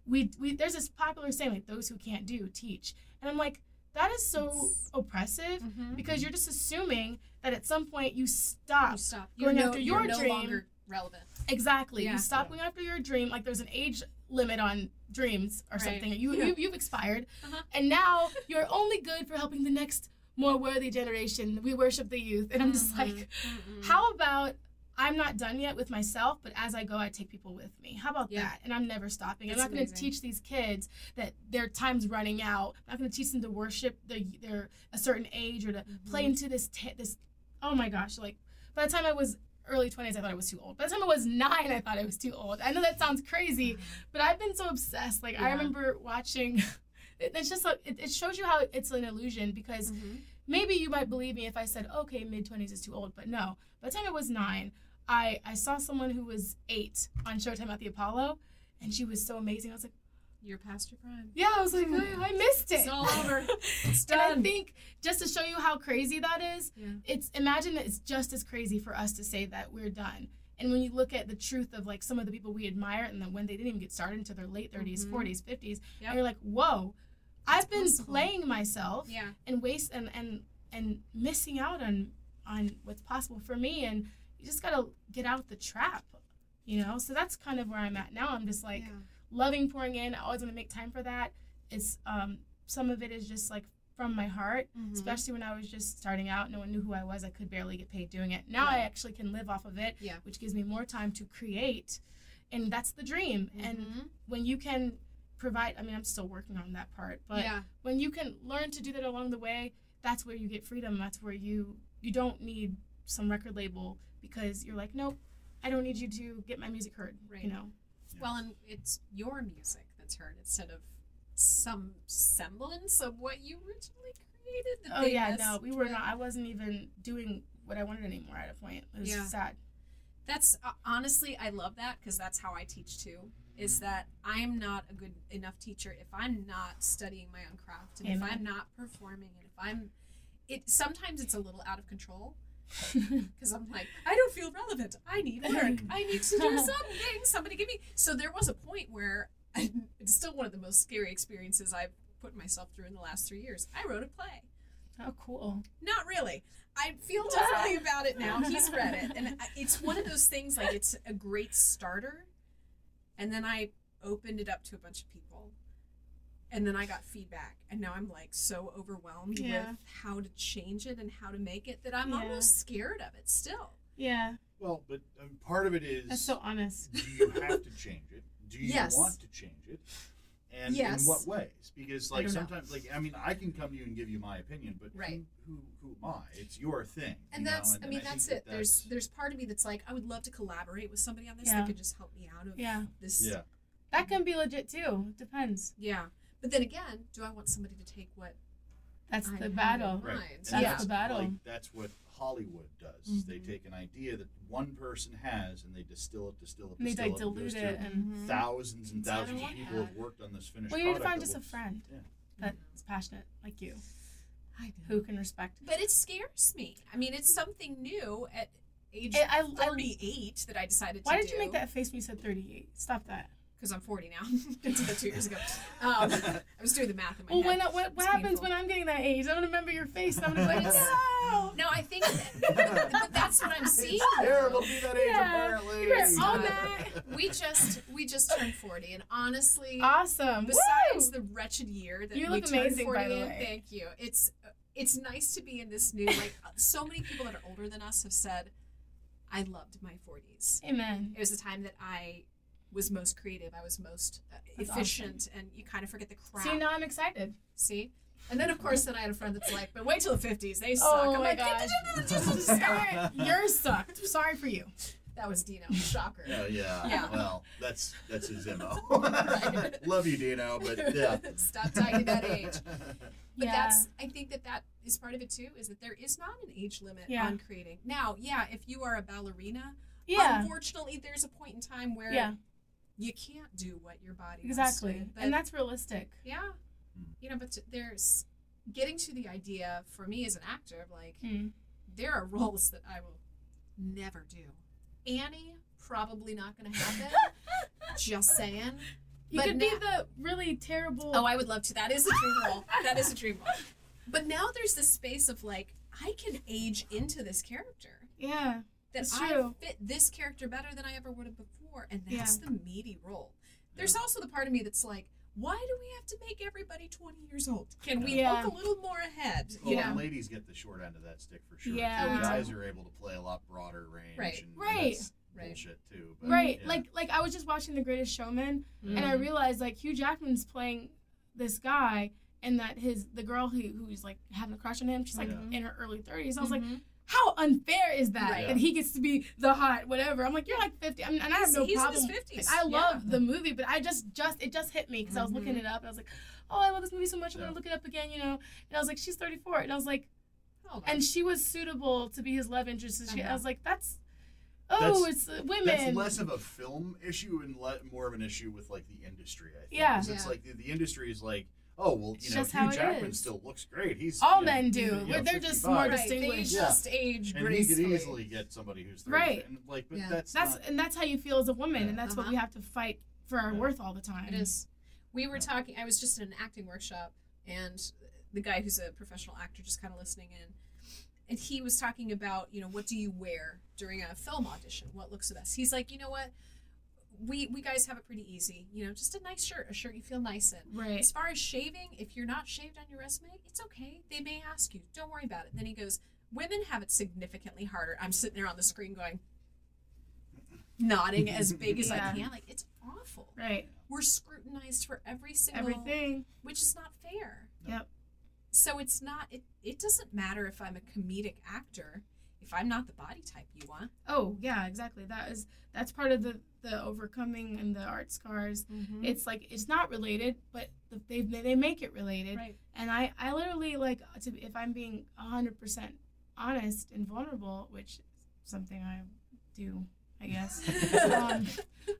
we we there's this popular saying like those who can't do teach. And I'm like, that is so It's- oppressive Mhm. because you're just assuming that at some point you stop. You stop. going You're no, after you're your no dream. longer relevant. Exactly. Yeah. You stop Yeah. going after your dream. Like there's an age limit on dreams or Right. something. You, Yeah. you you've expired, Uh-huh. and now you're only good for helping the next more worthy generation. We worship the youth, and I'm just Mhm. like, Mhm. how about I'm not done yet with myself, but as I go, I take people with me. How about Yeah. that? And I'm never stopping. That's I'm not going to teach these kids that their time's running out. I'm not going to teach them to worship the, their a certain age or to play Mhm. into this t- this. Oh my gosh! Like by the time I was early 20s, I thought I was too old. By the time I was nine, I thought I was too old. I know that sounds crazy, but I've been so obsessed. Like I remember watching. it- It's just it, it shows you how it's an illusion because Mhm. maybe you might believe me if I said, okay, mid 20s is too old. But no, by the time I was nine, I, I saw someone who was eight on Showtime at the Apollo, and she was so amazing. I was like, You're past your prime. yeah, I was like, I, I missed it. It's all over. It's done. and I think just to show you how crazy that is, Yeah. it's imagine that it's just as crazy for us to say that we're done. And when you look at the truth of like some of the people we admire, and then when they didn't even get started into their late 30s, Mhm. 40s, 50s, Yep. you're like, whoa, I've been possible. playing myself Yeah. and waste and and and missing out on on what's possible for me and you just gotta get out the trap you know so that's kind of where i'm at now i'm just like yeah. Loving pouring in i always want to make time for that it's um some of it is just like from my heart Mhm. especially when i was just starting out no one knew who i was i could barely get paid doing it now i actually can live off of it Yeah. which gives me more time to create and that's the dream and Mhm. when you can provide i mean i'm still working on that part but yeah. when you can learn to do that along the way that's where you get freedom that's where you you don't need some record label because you're like nope i don't need you to get my music heard Right. you know Well, and it's your music that's heard instead of some semblance of what you originally created. oh yeah no we were not i wasn't even doing what i wanted anymore at a point it was Yeah. sad That's uh, honestly, I love that because that's how I teach too. Is that I'm not a good enough teacher if I'm not studying my own craft and if I'm not performing and if I'm, it sometimes it's a little out of control because I'm like I don't feel relevant. I need work. I need to do something. Somebody give me. So there was a point where I, it's still one of the most scary experiences I've put myself through in the last three years. I wrote a play. oh cool Not really. I feel differently about it now. He's read it, and it's one of those things like it's a great starter, and then I opened it up to a bunch of people, and then I got feedback, and now I'm like so overwhelmed Yeah. with how to change it and how to make it that I'm Yeah. almost scared of it still. yeah Well, but um, part of it is that's so honest do you have to change it? Do you Yes. want to change it? And Yes. in what ways? Because like don't know. sometimes, like I mean, I can come to you and give you my opinion, but Right. who, who who am I? It's your thing. And you know? that's, and, I mean, think that's that it. There's that's- there's part of me that's like, I would love to collaborate with somebody on this Yeah. that could just help me out of yeah this. yeah. that can be legit too It depends Yeah. But then again, do I want somebody to take what That's I the had battle. Right. mind. And That's yeah. the battle. Like, that's what Hollywood does. They Mhm. take an idea that one person has and they distill it, distill it, And they distill like it. dilute goes it and Mhm. thousands and That's what thousands of I people have worked on this finished Well, you need to product find that just a looks- friend Yeah. that's passionate like you, I know. who can respect. But it scares me. I mean, it's something new at age I- I- I- 38 that I decided to Why to did you make that face when you said 38? Stop that. Because I'm 40 now. Did that two years ago. Um, I was doing the math in my Well, head. when uh, what, what happens painful. when I'm getting that age? I'm gonna remember your face. I'm gonna be like, no. No, I think that, but that's what I'm seeing. It's terrible to be that age, Yeah. apparently. You better It's own uh, that. We just we just turned 40, and honestly, Awesome. besides Woo! the wretched year that You we look turned amazing, 40 by the way. thank you. It's it's nice to be in this new like uh, so many people that are older than us have said, I loved my 40s. Amen. It was the time that I was most creative. I was most uh, That's efficient, and you kind of forget the crap. See, now I'm excited. See? And then, of course, then I had a friend that's like, but wait till the 50s. They suck. Oh I'm my like, gosh. "Stop." Yours sucked. Sorry for you. that was Dino. Shocker. Yeah, yeah. Yeah. Well, that's that's his mo. Love you, Dino, but yeah. Stop talking that age. But Yeah. that's, I think that that is part of it too, is that there is not an age limit Yeah. on creating. Now, yeah, if you are a ballerina, Yeah. unfortunately, there's a point in time where Yeah. You can't do what your body Exactly. wants to. And that's realistic. yeah, Hmm. you know, but there's getting to the idea for me as an actor, like Hmm. there are roles that I will never do. Annie, probably not going to happen. Just saying. You But could be the really terrible. Oh, I would love to. That is a dream role. That is a dream role. But now there's this space of like, I can age into this character. yeah. That It's I fit this character better than I ever would have before. And Yeah. that's the meaty role. There's also the part of me that's like, why do we have to make everybody 20 years old? Can we Yeah. look a little more ahead? Well, You know? ladies get the short end of that stick for sure. Yeah. The guys are able to play a lot broader range. Right. And, and Right. that's Right. bullshit too. But, Right. yeah. Like like I was just watching The Greatest Showman and I Mhm. realized like Hugh Jackman's playing this guy and that his the girl who who's like having a crush on him, she's like Mhm. in her early 30s. I was like, Mhm. How unfair is that? Right. That he gets to be the hot whatever. I'm like, you're like 50. I mean, and I have He's- no he's in his 50s. I love Yeah. the movie, but I just just it just hit me because I was looking Mhm. it up and I was like, oh, I love this movie so much. I'm Yeah. gonna look it up again, you know. And I was like, she's 34, and I was like, Hold on. and she was suitable to be his love interest. And she, I Uh-huh. was like, that's. Oh, That's- it's uh, women. That's less of a film issue and le- more of an issue with like the industry. I think. Yeah. 'Cause it's like the, the industry is like, oh well, you know, just how Hugh it Jackman is. still looks great. He's All you know, men do. he's, you know, They're just 55. more right. They distinguished. just age and he gracefully. could easily get somebody who's 30. Right. And like, but Yeah. that's That's not, and that's how you feel as a woman, Yeah. and that's what Uh-huh. we have to fight for our Yeah. worth all the time. It is. We were Yeah. talking. I was just in an acting workshop, and the guy who's a professional actor just kind of listening in, and he was talking about, you know, what do you wear during a film audition? What looks the best? He's like, you know what, we we guys have it pretty easy. You know, just a nice shirt, a shirt you feel nice in. Right. As far as shaving, if you're not shaved on your resume, it's okay. They may ask you. Don't worry about it. Then he goes, women have it significantly harder. I'm sitting there on the screen going, nodding as big as Yeah. I can. Like it's awful Right. we're scrutinized for every single Everything. which is not fair Yep. so it's not it, it doesn't matter if i'm a comedic actor if i'm not the body type you want Oh yeah, exactly. That is that's part of the the overcoming and the art scars. It's like it's not related, but they they make it related. right And I I literally like to if I'm being hundred percent honest and vulnerable, which is something I do, I guess. um,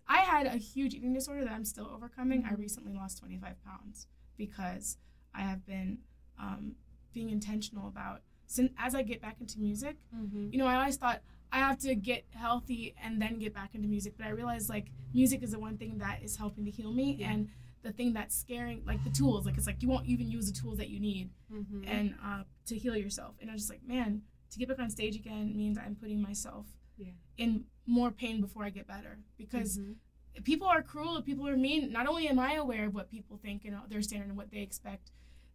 I had a huge eating disorder that I'm still overcoming. I Mhm. recently lost 25 pounds because I have been um, being intentional about. Since as I get back into music, mm-hmm. you know, I always thought I have to get healthy and then get back into music, but I realized like music is the one thing that is helping to heal me Yeah. and the thing that's scaring, like the tools, like it's like you won't even use the tools that you need Mm-hmm. and uh, to heal yourself. And I was just like, man, to get back on stage again means I'm putting myself Yeah. in more pain before I get better because Mm-hmm. people are cruel, people are mean. Not only am I aware of what people think and their standard and what they expect,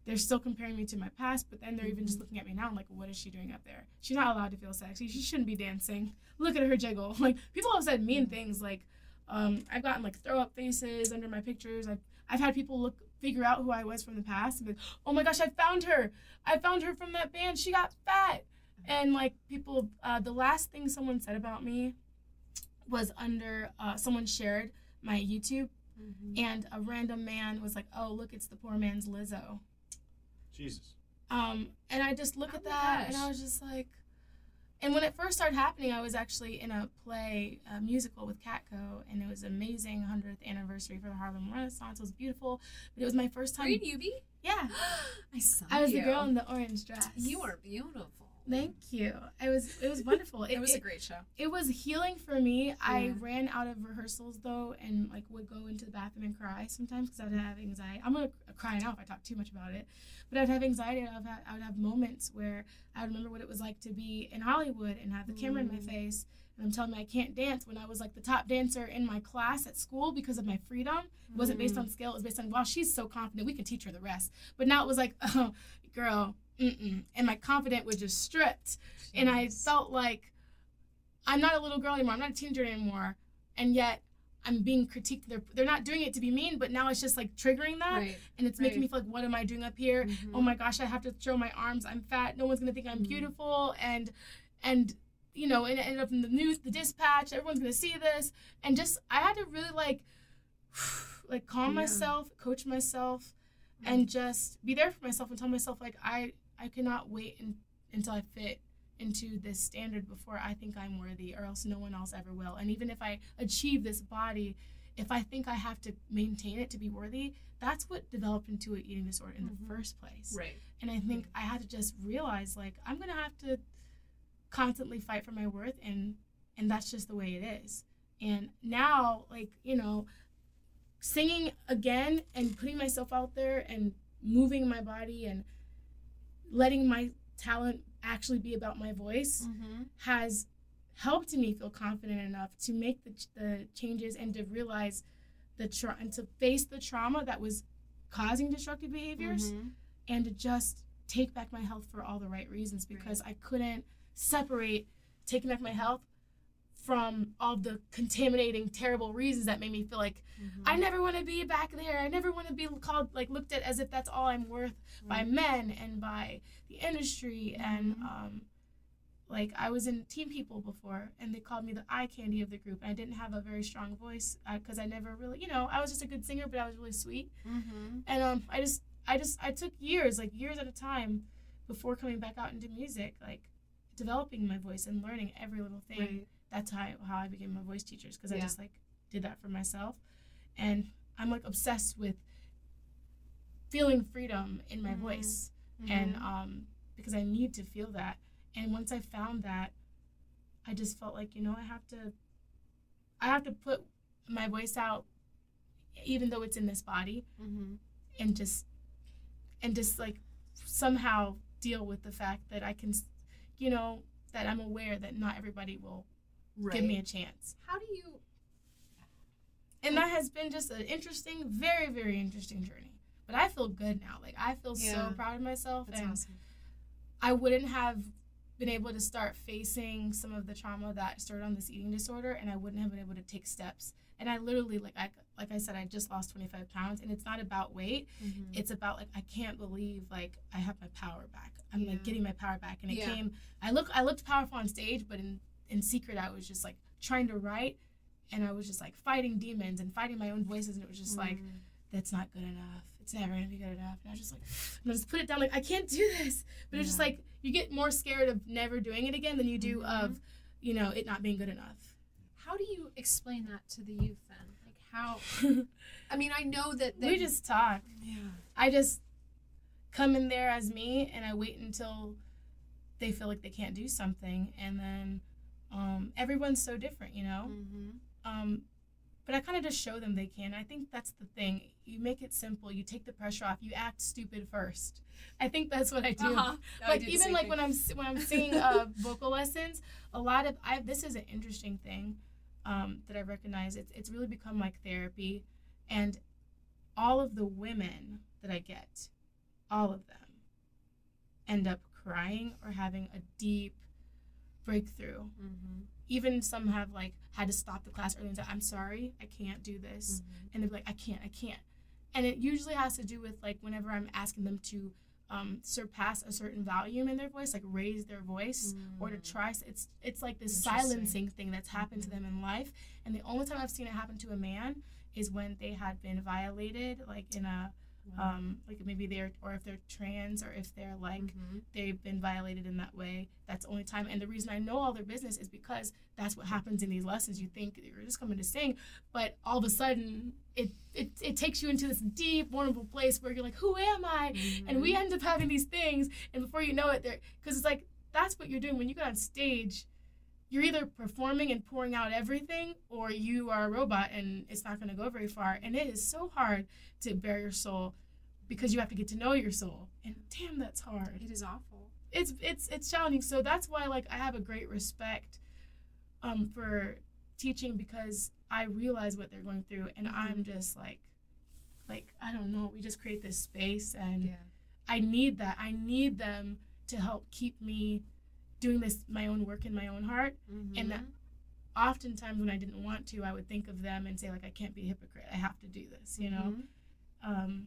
they're still comparing me to my past, but then they're even just Mhm. looking at me now and like, what is she doing up there? She's not allowed to feel sexy. She shouldn't be dancing. Look at her jiggle. Like people have said mean things like, um, I've gotten like throw up faces under my pictures. I've I've had people look figure out who I was from the past and be, oh my gosh, I found her. I found her from that band. She got fat. And like people, uh, the last thing someone said about me was under uh, someone shared my YouTube, Mm-hmm. and a random man was like, "Oh, look, it's the poor man's Lizzo." Jesus. Um, and I just look Oh at my that and. I was just like, and when it first started happening, I was actually in a play, a musical with Catco, and it was amazing 100th anniversary for the Harlem Renaissance. It was beautiful, but it was my first Were time. you Eubie? Yeah, I saw you. I was you. the girl in the orange dress. You are beautiful. Thank you. It was it was wonderful. It was a great show. it was healing for me. I ran out of rehearsals though, and like would go into the bathroom and cry sometimes because I'd have anxiety. I'm gonna cry now if I talk too much about it, but I'd have anxiety. and I'd have, I would have moments where I would remember what it was like to be in Hollywood and have the camera in my Mm. face. And I'm telling me I can't dance when I was like the top dancer in my class at school because of my freedom. It wasn't based Mm. on skill. It was based on, wow, she's so confident. We can teach her the rest. But now it was like, oh, girl, mm-mm. And my confidence was just stripped and I felt like I'm not a little girl anymore. I'm not a teenager anymore, and yet I'm being critiqued. They're they're not doing it to be mean, but now it's just like triggering that, right. and it's making right. me feel like, what am I doing up here? Mhm. Oh my gosh, I have to throw my arms. I'm fat. No one's gonna think I'm Mhm. beautiful, and and you know, and it ended up in the news, the dispatch. Everyone's gonna see this, and just I had to really like like calm Yeah. myself, coach myself, and just be there for myself and tell myself like I I cannot wait in, until I fit into this standard before I think I'm worthy or else no one else ever will. And even if I achieve this body, if I think I have to maintain it to be worthy, that's what developed into an eating disorder in Mhm. the first place. right. And I think I had to just realize like I'm gonna have to constantly fight for my worth and and that's just the way it is. And now like, you know, singing again and putting myself out there and moving my body and letting my talent actually be about my voice Mm-hmm. has helped me feel confident enough to make the, ch- the changes and to realize the tra- and to face the trauma that was causing destructive behaviors Mm-hmm. and to just take back my health for all the right reasons because I couldn't separate taking back my health from all the contaminating terrible reasons that made me feel like Mm-hmm. I never want to be back there. I never want to be called like looked at as if that's all I'm worth by men and by the industry and Mhm. um like I was in Team People before and they called me the eye candy of the group. and I didn't have a very strong voice because I never really, you know, I was just a good singer but I was really sweet. Mm-hmm. And um I just I just I took years, like years at a time before coming back out into music, like developing my voice and learning every little thing Right. That's how I, how I became a voice teachers because I Yeah. just like did that for myself and I'm like obsessed with feeling freedom in my Mhm. voice Mm-hmm. and um because I need to feel that and once I found that I just felt like you know I have to I have to put my voice out even though it's in this body Mm-hmm. and just and just like somehow deal with the fact that I can you know that I'm aware that not everybody will right. give me a chance How do you? and that has been just an interesting very very interesting journey but i feel good now like i feel Yeah. so proud of myself That's and awesome. i wouldn't have been able to start facing some of the trauma that started on this eating disorder and i wouldn't have been able to take steps and i literally like i like i said i just lost 25 pounds and it's not about weight Mm-hmm. it's about like i can't believe like i have my power back i'm Yeah. like getting my power back and it Yeah. came i look i looked powerful on stage but in in secret i was just like trying to write and i was just like fighting demons and fighting my own voices and it was just like Mm-hmm. that's not good enough it's never gonna be good enough and i was just like and i just put it down like i can't do this but it's just like you get more scared of never doing it again than you do Mhm. of you know it not being good enough How do you explain that to the youth then? Like how? I mean, I know that they we just talk yeah. I just come in there as me and I wait until they feel like they can't do something and then um, everyone's so different, you know. Mm-hmm. Um, but I kind of just show them they can. I think that's the thing. You make it simple. You take the pressure off. You act stupid first. I think that's what I do. Uh-huh. Like even like when I'm when I'm singing uh, vocal lessons, a lot of I this is an interesting thing um, that I recognize. It's it's really become like therapy, and all of the women that I get, all of them, end up crying or having a deep breakthrough. Mm-hmm. Even some have like had to stop the class early and say, "I'm sorry, I can't do this." Mm-hmm. and they're like, I can't, I can't. And it usually has to do with like whenever I'm asking them to um, surpass a certain volume in their voice, like raise their voice or to try. It's it's like this Mm. Silencing thing that's happened to them in life. And the only time I've seen it happen to a man is when they had been violated, like in a um, like maybe they're or if they're trans or if they're like Mhm. they've been violated in that way. That's the only time. And the reason I know all their business is because that's what happens in these lessons. You think you're just coming to sing, but all of a sudden it it, it takes you into this deep, vulnerable place where you're like, who am I? And we end up having these things, and before you know it, there because it's like that's what you're doing when you get on stage. You're either performing and pouring out everything, or you are a robot and it's not going to go very far. And it is so hard to bare your soul because you have to get to know your soul. And damn, that's hard it is awful. it's it's it's challenging. So that's why like I have a great respect um for teaching because I realize what they're going through and I'm just like like I don't know, we just create this space and Yeah. I need that. I need them to help keep me doing this my own work in my own heart. And that oftentimes when I didn't want to, I would think of them and say like I can't be a hypocrite. I have to do this, you know. Mhm. Um,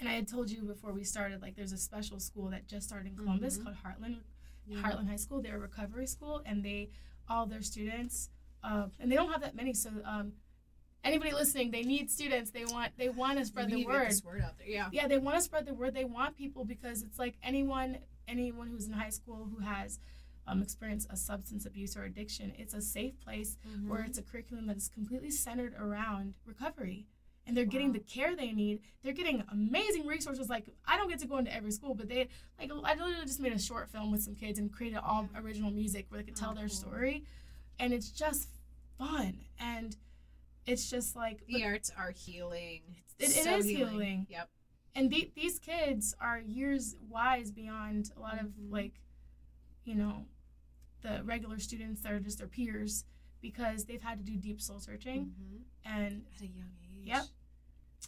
and I had told you before we started, like there's a special school that just started in Columbus Mhm. called Heartland Yeah. Heartland High School. They're a recovery school, and they all their students, uh, and they don't have that many. So um, anybody listening, they need students. They want they want to spread the need to get word. word out there. Yeah. Yeah, they want to spread the word. They want people because it's like anyone anyone who's in high school who has um, experienced a substance abuse or addiction, it's a safe place where Mm-hmm. it's a curriculum that is completely centered around recovery and they're getting the care they need they're getting amazing resources like i don't get to go into every school but they like i literally just made a short film with some kids and created all original music where they could tell Oh, their cool. story and it's just fun and it's just like the arts are healing. It- it So is healing. Yep. And the, these kids are years wise beyond a lot of Mhm. like you know the regular students that are just their peers because they've had to do deep soul searching Mhm. and At a young age. Yep.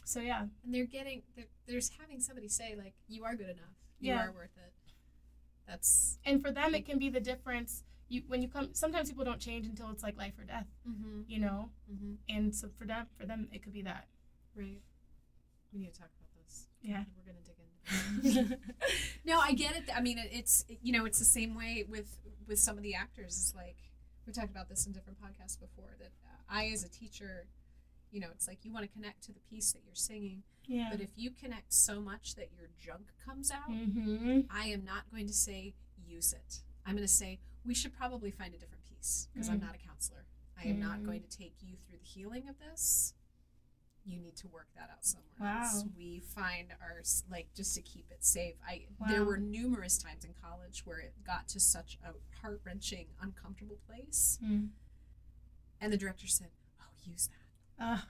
so yeah And they're getting. They're, there's having somebody say like, "You are good enough. You Yeah. are worth it." That's. and for them it can be the difference you when you come sometimes people don't change until it's like life or death Mm-hmm. you know Mm-hmm. and so for them for them it could be that Right. We need to talk about. Yeah We're gonna dig into. no, I get it. I mean, it's you know, it's the same way with with some of the actors. It's like we talked about this in different podcasts before. That uh, I, as a teacher, you know, it's like you want to connect to the piece that you're singing, yeah but if you connect so much that your junk comes out, mm-hmm. I am not going to say use it. I'm going to say we should probably find a different piece because I'm Mm. not a counselor. I am not Mm. going to take you through the healing of this. You need to work that out somewhere Wow. else. We find our like just to keep it safe. I there were numerous times in college where it got to such a heart wrenching, uncomfortable place, Mm. and the director said, "Oh, use that." Uh,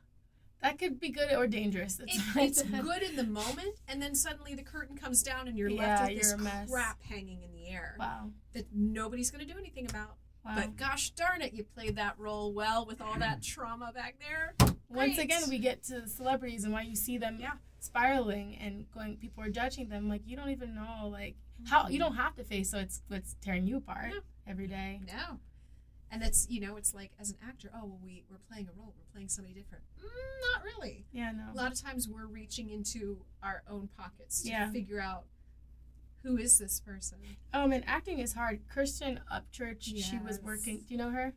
that could be good or dangerous It, It's- good in the moment, and then suddenly the curtain comes down, and you're Yeah, left with this crap hanging in the air wow that nobody's going to do anything about. Wow But gosh darn it, you played that role well with all that trauma back there. once again we get to celebrities and why you see them Yeah. spiraling and going people are judging them like you don't even know like how you don't have to face so it's what's tearing you apart No. every day No. And that's, you know, it's like as an actor, oh, well, we, we're playing a role, we're playing somebody different. Mm, not really. yeah no. A lot of times we're reaching into our own pockets to Yeah. figure out who is this person. um and acting is hard kirsten upchurch she was working do you know her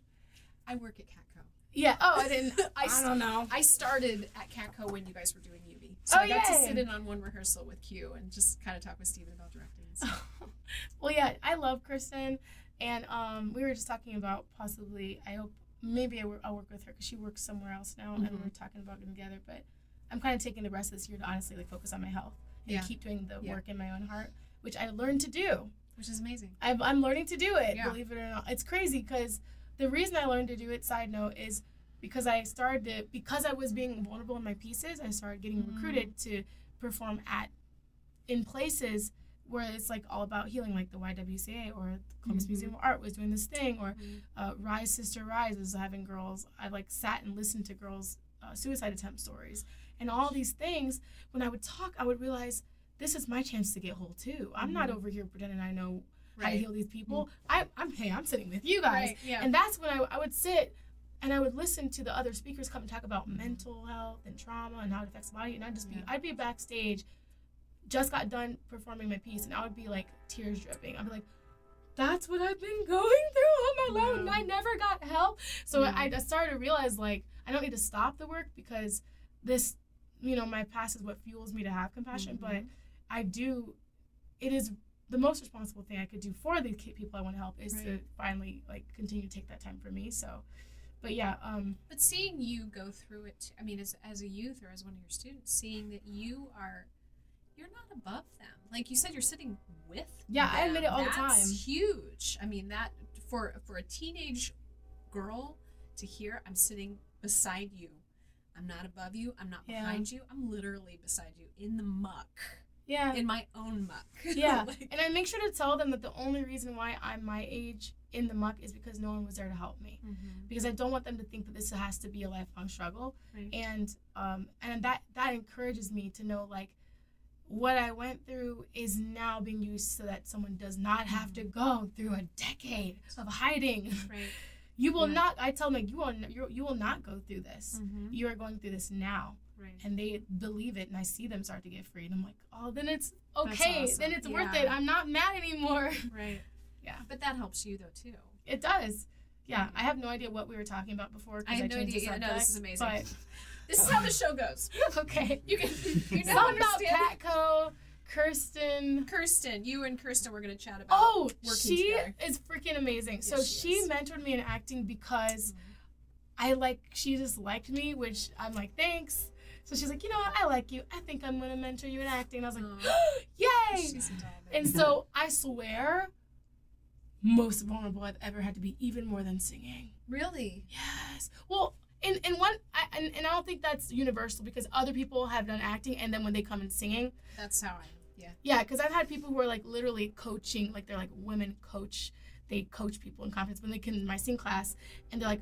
I work at Catco. yeah oh i didn't I, i, don't know I started at Catco when you guys were doing Eubie. So Oh, I got to sit in on one rehearsal with Q and just kind of talk with Steven about directing. and stuff. well yeah i love kirsten and um we were just talking about possibly i hope maybe I will work with her because she works somewhere else now and Mhm. we're talking about getting together but i'm kind of taking the rest of this year to honestly like focus on my health and Yeah. keep doing the Yeah. work in my own heart which i learned to do Which is amazing. I've, i'm learning to do it Yeah. believe it or not it's crazy because the reason i learned to do it side note is because i started to because i was being vulnerable in my pieces i started getting Mm. recruited to perform at in places where it's like all about healing, like the YWCA or the Columbus Mhm. Museum of Art was doing this thing, or Mhm. uh, Rise Sister Rise is having girls. I like sat and listened to girls' uh, suicide attempt stories, and all these things. When I would talk, I would realize this is my chance to get whole too. I'm not Mhm. over here pretending I know how to heal these people. I, I'm hey, I'm sitting with you guys, Right. Yeah. and that's when I, I would sit and I would listen to the other speakers come and talk about mental health and trauma and how it affects the body. And I'd just be, Yeah. I'd be backstage, just got done performing my piece, and I would be like tears dripping. I'd be like, that's what I've been going through on my own. and I never got help. So Yeah. I I started to realize like I don't need to stop the work because this you know, my past is what fuels me to have compassion, but Mhm. I do, it is the most responsible thing I could do for the people I want to help is to finally like continue to take that time for me. So, but yeah, um, But seeing you go through it, I mean, as, as a youth or as one of your students, seeing that you are, you're not above them. Like you said, you're sitting with. Yeah, I admit it all the That's time. Huge. I mean, that for for a teenage girl to hear, I'm sitting beside you. I'm not above you. I'm not Yeah. behind you. I'm literally beside you in the muck, yeah, in my own muck. yeah. Like, and I make sure to tell them that the only reason why I'm my age in the muck is because no one was there to help me. Mhm. Because I don't want them to think that this has to be a lifelong struggle. Right. and um and that that encourages me to know like what I went through is now being used so that someone does not have to go through a decade of hiding. Right. You will Yeah. not. I tell them like, you will you you will not go through this. Mhm. You are going through this now, Right. and they believe it, and I see them start to get free, and I'm like, oh, then it's okay. awesome. Then it's worth it. I'm not mad anymore. Right. Yeah. But that helps you though too. It does. Yeah, I have no idea what we were talking about before. I had no changed the idea. Yeah, no, this is subject, amazing. This is how the show goes. Okay. You can you now Something about. Catco, Kirsten. Kirsten, you and Kirsten were going to chat about. Oh, she together. is freaking amazing. So she she mentored me in acting because Mhm. I like she just liked me, which I'm like, thanks. So she's like, you know what, I like you. I think I'm gonna mentor you in acting. And I was like, yay! She's a And so I swear, most vulnerable I've ever had to be, even more than singing. really, Yes. Well, in in one, I, and and I don't think that's universal because other people have done acting, and then when they come in singing, that's how I. Yeah. Yeah, because I've had people who are like literally coaching, like they're like women coach. They coach people in confidence when they come in my sing class, and they're like,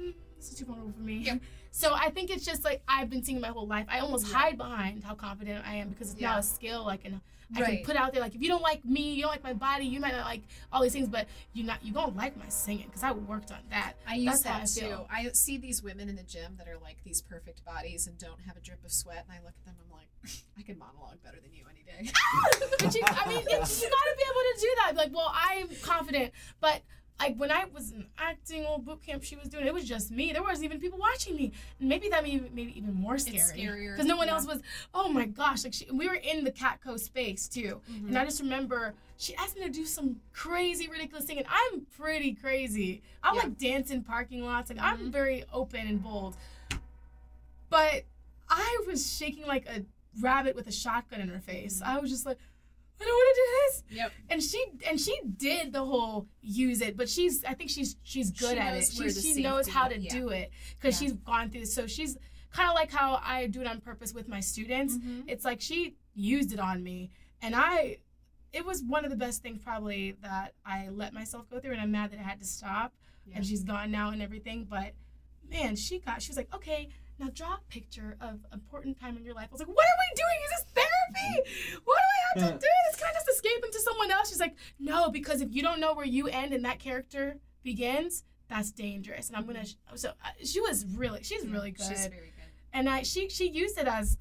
mm, "This is too vulnerable for me." Yep. So I think it's just like I've been singing my whole life. I almost Yeah. hide behind how confident I am because it's now a skill. I can I Right. can put out there like if you don't like me, you don't like my body, you might not like all these things, but you not you don't like my singing because I worked on that. I use That's that I too. I see these women in the gym that are like these perfect bodies and don't have a drip of sweat, and I look at them. I'm like, I can monologue better than you any day. but you, I mean, you got to be able to do that. Like, well, I'm confident, but like when I was in acting old boot camp, she was doing it was just me. There wasn't even people watching me. Maybe that made maybe even more scary. because no one yeah. else was. Oh my gosh! Like she, we were in the Catco space too, Mm-hmm. and I just remember she asked me to do some crazy, ridiculous thing, and I'm pretty crazy. I'm Yeah. like dancing in parking lots. Like Mhm. I'm very open and bold, but I was shaking like a rabbit with a shotgun in her face. Mhm. I was just like, I don't want to do this. Yep. And she and she did the whole use it, but she's I think she's she's good She at it. She, she knows how to yeah. do it because Yeah. she's gone through this. So she's kind of like how I do it on purpose with my students. Mm-hmm. It's like she used it on me, and I. It was one of the best things probably that I let myself go through, and I'm mad that it had to stop. Yeah. And she's gone now and everything, but man, she got. She was like, okay, now draw a picture of important time in your life. I was like, what are we doing? Is this therapy? What do I have to do? This can I just escape into someone else? She's like, no, because if you don't know where you end and that character begins, that's dangerous. And I'm gonna. So uh, she was really, she's really good. She's very good. and I, she, she used it as.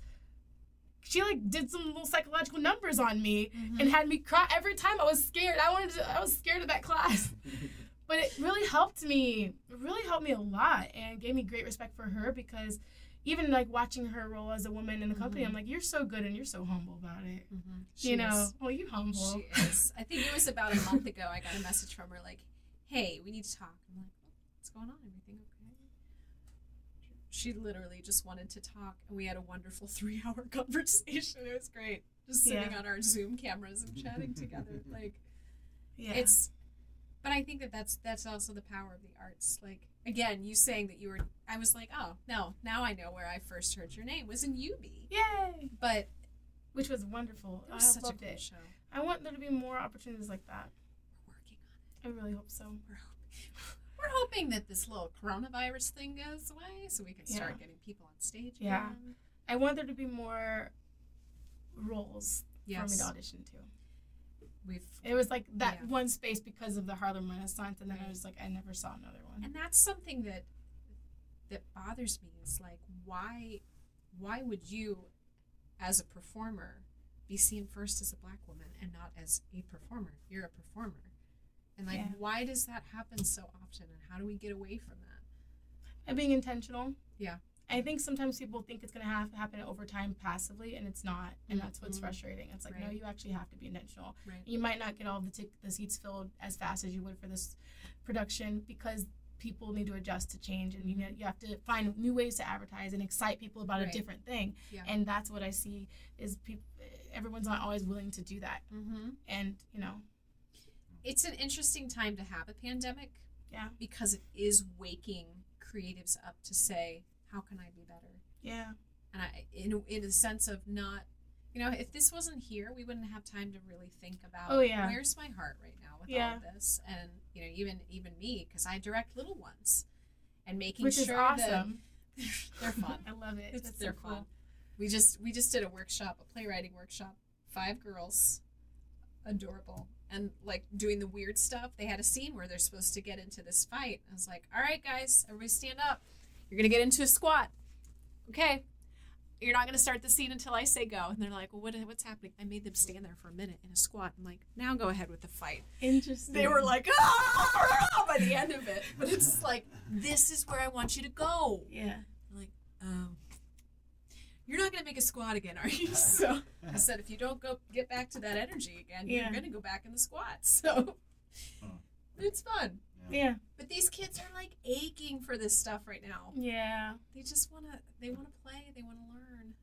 She like did some little psychological numbers on me Mm-hmm. and had me cry every time I was scared. I wanted to. I was scared of that class but it really helped me it really helped me a lot and gave me great respect for her because even like watching her role as a woman in the company Mhm. i'm like you're so good and you're so humble about it Mm-hmm. you know well you humble She is. I think it was about a month ago. I got a message from her like, "Hey, we need to talk." I'm like, "What's going on? Everything okay?" She literally just wanted to talk, and we had a wonderful three-hour conversation. It was great, just sitting Yeah. on our Zoom cameras and chatting together. Like, yeah it's. But I think that that's that's also the power of the arts. Like again, you saying that you were. I was like, oh no, now I know where I first heard your name was in Eubie. yay But which was wonderful it i was such a loved cool it show. i want there to be more opportunities like that We're working on it. i really hope so We're hoping, we're hoping that this little coronavirus thing goes away so we can start Yeah. getting people on stage. Yeah. again. i want there to be more roles for me to audition to We've it was like that Yeah. one space because of the harlem renaissance and then i was like i never saw another one and that's something that that bothers me is like why why would you as a performer be seen first as a black woman and not as a performer you're a performer and like Yeah. why does that happen so often and how do we get away from that and being intentional Yeah. I think sometimes people think it's gonna have to happen over time passively, and it's not, and that's what's Mhm. frustrating. It's like no, you actually have to be intentional. Right. You might not get all the tic- the seats filled as fast as you would for this production because people need to adjust to change, and you know, you have to find new ways to advertise and excite people about Right. a different thing. Yeah. And that's what I see is people. Everyone's not always willing to do that, Mm-hmm. and you know, It's an interesting time to have a pandemic. Yeah. Because it is waking creatives up to say, how can I be better? yeah, And I, in in a sense of not, you know, if this wasn't here, we wouldn't have time to really think about. Oh, yeah. Where's my heart right now with Yeah. all of this? And you know, even even me, because I direct little ones, and making which sure is that they're fun. I love it. It's That's they're so cool. fun. We just we just did a workshop, a playwriting workshop. Five girls, adorable, and like doing the weird stuff. They had a scene where they're supposed to get into this fight. I was like, "All right, guys, everybody stand up. You're gonna get into a squat. Okay, you're not gonna start the scene until I say go." And they're like, "Well, what, what's happening?" I made them stand there for a minute in a squat. I'm like, "Now go ahead with the fight." Interesting. They were like, "Ah!" by the end of it, but it's like, "This is where I want you to go." yeah. like, oh, you're not gonna make a squat again, are you? So I said, if you don't go get back to that energy again, Yeah. you're gonna go back in the squat. So Huh. it's fun. Yeah. But these kids are like aching for this stuff right now. Yeah. They just wanna, they wanna play. They wanna learn.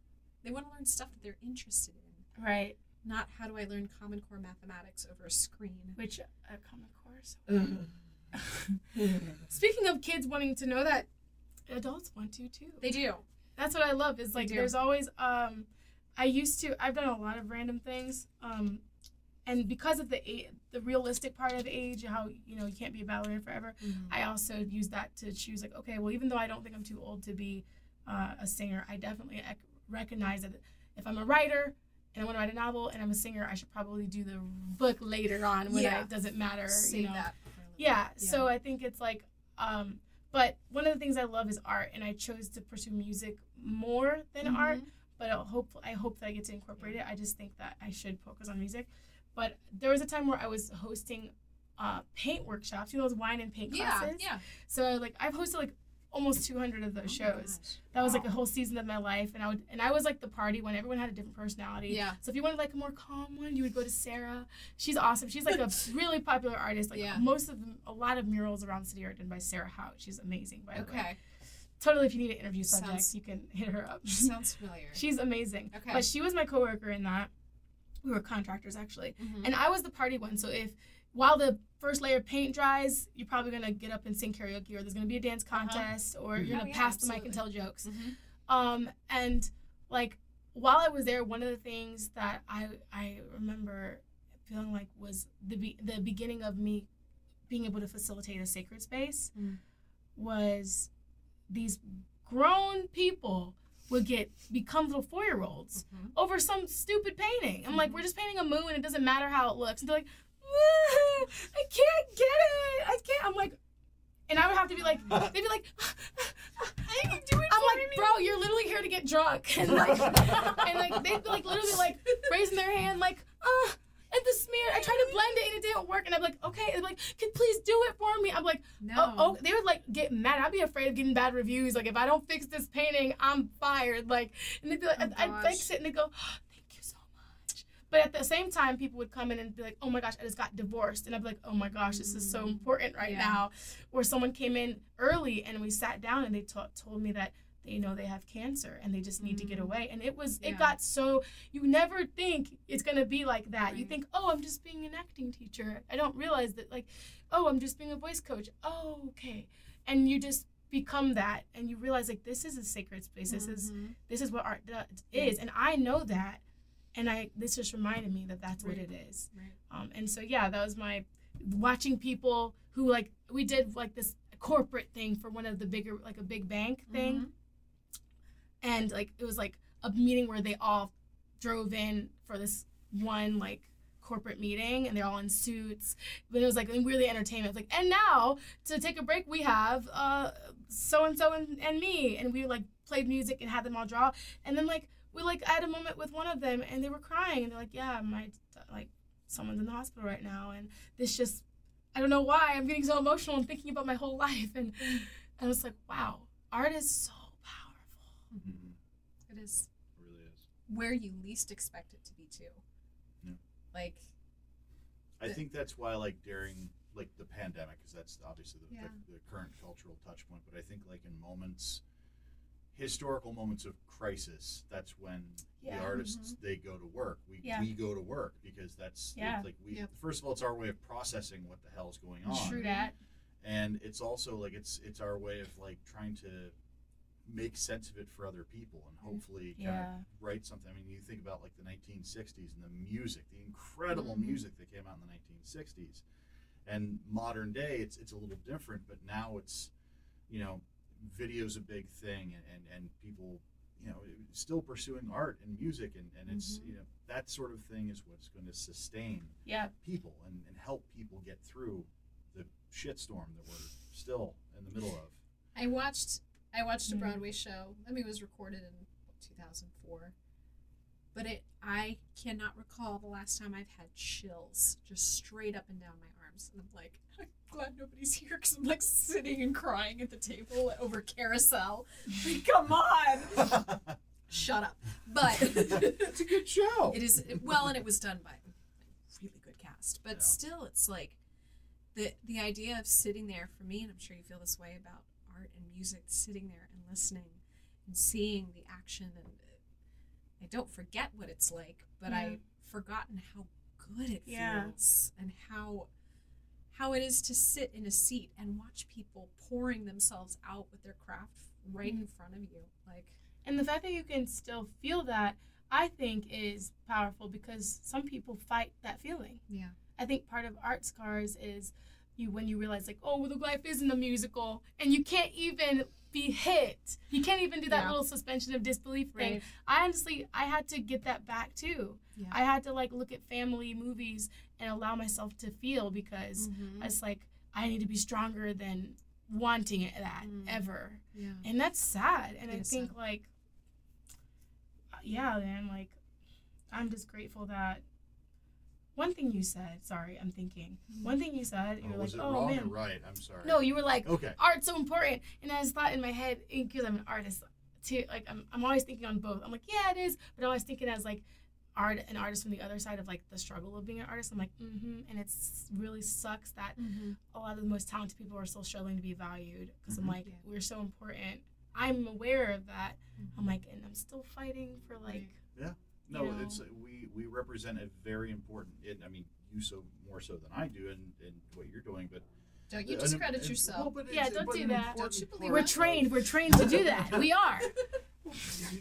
They wanna learn stuff that they're interested in. Right. Not how do I learn Common Core mathematics over a screen. Which a common course. Speaking of kids wanting to know that, adults want to too. They do. That's what I love. Is like there's always um, I used to. I've done a lot of random things. Um, and because of the the realistic part of age, how you know you can't be a ballerina forever. I also use that to choose like, okay, well, even though I don't think I'm too old to be uh, a singer, I definitely ec- recognize that if I'm a writer and I want to write a novel and I'm a singer, I should probably do the book later on when Yeah. it doesn't matter. Save you know. a Yeah, so I think it's like, um, but one of the things I love is art, and I chose to pursue music more than art. Mhm. But I'll hope I hope that I get to incorporate it. I just think that I should focus on music. But there was a time where I was hosting uh, paint workshops, you know, those wine and paint Yeah, classes. yeah. So like I've hosted like almost 200 of those Oh shows. That was like a whole season of my life, and I would and I was like the party one. Everyone had a different personality. Yeah. So if you wanted like a more calm one, you would go to Sarah. She's awesome. She's like a really popular artist. Like Yeah. most of them, a lot of murals around the city are done by Sarah Hout. She's amazing. By the way, Okay. totally. If you need an interview subject, Sounds- you can hit her up. Sounds familiar. She's amazing. Okay. But she was my coworker in that. We were contractors actually, Mhm. and I was the party one. So if while the first layer of paint dries, you're probably gonna get up and sing karaoke, or there's gonna be a dance Uh-huh. contest, or you're Oh, gonna yeah, pass the mic and tell jokes. Mhm. Um, and like while I was there, one of the things that I I remember feeling like was the be- the beginning of me being able to facilitate a sacred space Mm. was these grown people would get become little four year olds Mhm. over some stupid painting. I'm like, Mhm. we're just painting a moon. It doesn't matter how it looks. And they're like, "Ah, I can't get it. I can't. I'm like, and I would have to be like, they'd be like, I can do it. I'm like, bro, you're literally here to get drunk, and like, and like they'd be like literally like raising their hand, like, uh, and the smear. I tried to blend it and it didn't work, and I'm like, okay, and they're like, can please do it for me? I'm like, No. oh, oh, they would like get mad. I'd be afraid of getting bad reviews. Like if I don't fix this painting, I'm fired. Like, and they'd be like, Oh, I'd, I'd fix it, and they go, oh, thank you so much. But at the same time, people would come in and be like, oh my gosh, I just got divorced, and I'd be like, oh my gosh, this is so Mm. important right Yeah. now. Or someone came in early and we sat down and they ta- told me that they know they have cancer and they just need to get Mm. away. And it was Yeah. it got so you never think it's gonna be like that. You think, oh, I'm just being an acting teacher. I don't realize that like, oh, I'm just being a voice coach. Oh, okay. And you just become that and you realize like this is a sacred space. This is Mhm. this is what art does, is and I know that. And I this just reminded me that that's what it is. Right. Um, and so yeah, that was my watching people who like we did like this corporate thing for one of the bigger like a big bank thing, Mhm. And like it was like a meeting where they all drove in for this one like corporate meeting and they're all in suits. But it was like really entertainment. Like and now to take a break we have uh so and so and me. And we like played music and had them all draw. And then like we like I had a moment with one of them and they were crying. And they're like yeah my like someone's in the hospital right now. And this just i don't know why i'm getting so emotional and thinking about my whole life. And and i was like wow art is so Mhm. It is It really is. where you least expect it to be too. Yeah. Like I The- think that's why, like during like the pandemic, because that's obviously the, Yeah. the, the current cultural touch point. But I think like in moments, historical moments of crisis, that's when Yeah. the artists they go to work. We Yeah. we go to work because that's Yeah. like we Yep. first of all, it's our way of processing what the hell's going on, True that. and it's also like it's it's our way of like trying to make sense of it for other people and hopefully kind Yeah. of write something. I mean, you think about like the 1960s and the music, the incredible Mhm. music that came out in the 1960s. And modern day, it's it's a little different, but now it's, you know, video's a big thing, and and, and people, you know, still pursuing art and music, and and it's Mhm. you know that sort of thing is what's going to sustain Yeah. people and, and help people get through the shitstorm that we're still in the middle of. I watched I watched a Mhm. Broadway show. I mean, it was recorded in 2004, but it I cannot recall the last time I've had chills just straight up and down my arms, and I'm like, I'm glad nobody's here because I'm like sitting and crying at the table over Carousel. Like, come on, shut up. But it's a good show. it is well, and it was done by a really good cast. But Yeah. still, it's like the the idea of sitting there for me, and I'm sure you feel this way about music, sitting there and listening and seeing the action, and I don't forget what it's like, but Yeah. I've forgotten how good it Yeah. feels and how how it is to sit in a seat and watch people pouring themselves out with their craft right in mm-hmm. front of you, like. And the fact that you can still feel that, I think, is powerful because some people fight that feeling. Yeah. I think part of art scars is you when you realize like, oh, well, the life isn't a musical, and you can't even be hit. You can't even do that Yeah. little suspension of disbelief thing. Right. I honestly, I had to get that back too. Yeah. I had to like look at family movies and allow myself to feel because Mhm. I was like, I need to be stronger than wanting it that Mm. ever Yeah. and that's sad and It i think sad. like yeah man like i'm just grateful that one thing you said sorry i'm thinking one thing you said you Oh, were was like it oh wrong man or right? I'm sorry. no you were like Okay. art's so important and i just thought in my head because i'm an artist too like I'm, I'm always thinking on both i'm like yeah it is but i'm always thinking as like art an artist from the other side of like the struggle of being an artist i'm like mm-hmm and it's really sucks that Mm-hmm. a lot of the most talented people are still struggling to be valued because Mhm. I'm like, Yeah. we're so important. I'm aware of that. I'm like, and I'm still fighting for like, No, you know. it's we we represent a very important. It, I mean, you so more so than I do, in, in what you're doing, but Don't you discredit yourself. well, Yeah, don't do that. Don't you believe we're that? trained. We're trained to do that. We are.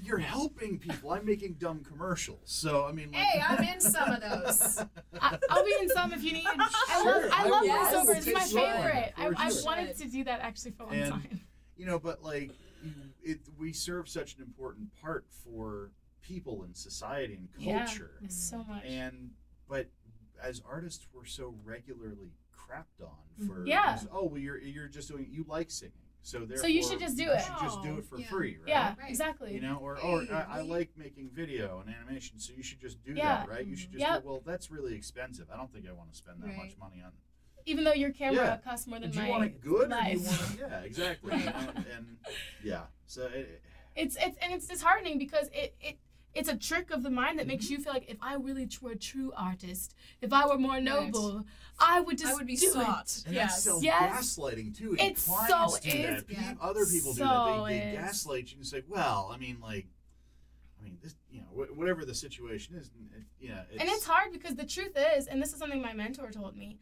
You're helping people. I'm making dumb commercials, so I mean. Like, Hey, I'm in some of those. I, I'll be in some if you need. I love. Sure, I I love will- I will voiceover. It's my some, favorite. I, I wanted to do that actually for a long And- time. you know, but like, it we serve such an important part for people in society and culture. Yeah. culture, So much. and but as artists, we're so regularly crapped on mm-hmm. for Yeah. this, oh well, you're you're just doing you like singing, so therefore So you should just do you it. should just do it for yeah. free, right? yeah, Right. exactly. You know, or or I, I like making video and animation, so you should just do Yeah. that, right? You should just Yep. do, well, that's really expensive. I don't think I want to spend that Right. much money on. Even though your camera Yeah. costs more than Do you my want it good, or do life. you want it, yeah, exactly. you Right. know, and yeah, so it, it's it's and it's disheartening because it it it's a trick of the mind that makes you feel like if I really were a true artist, if I were more noble, I would just I would be do sought. it. and Yes. that's Yes. gaslighting too. And It's clients so do is. that. Pe- Yeah. Other people do So that. They, they is. gaslight you and say, well, I mean, like, I mean, this, you know, wh- whatever the situation is, it, yeah, it's, and it's hard because the truth is, and this is something my mentor told me,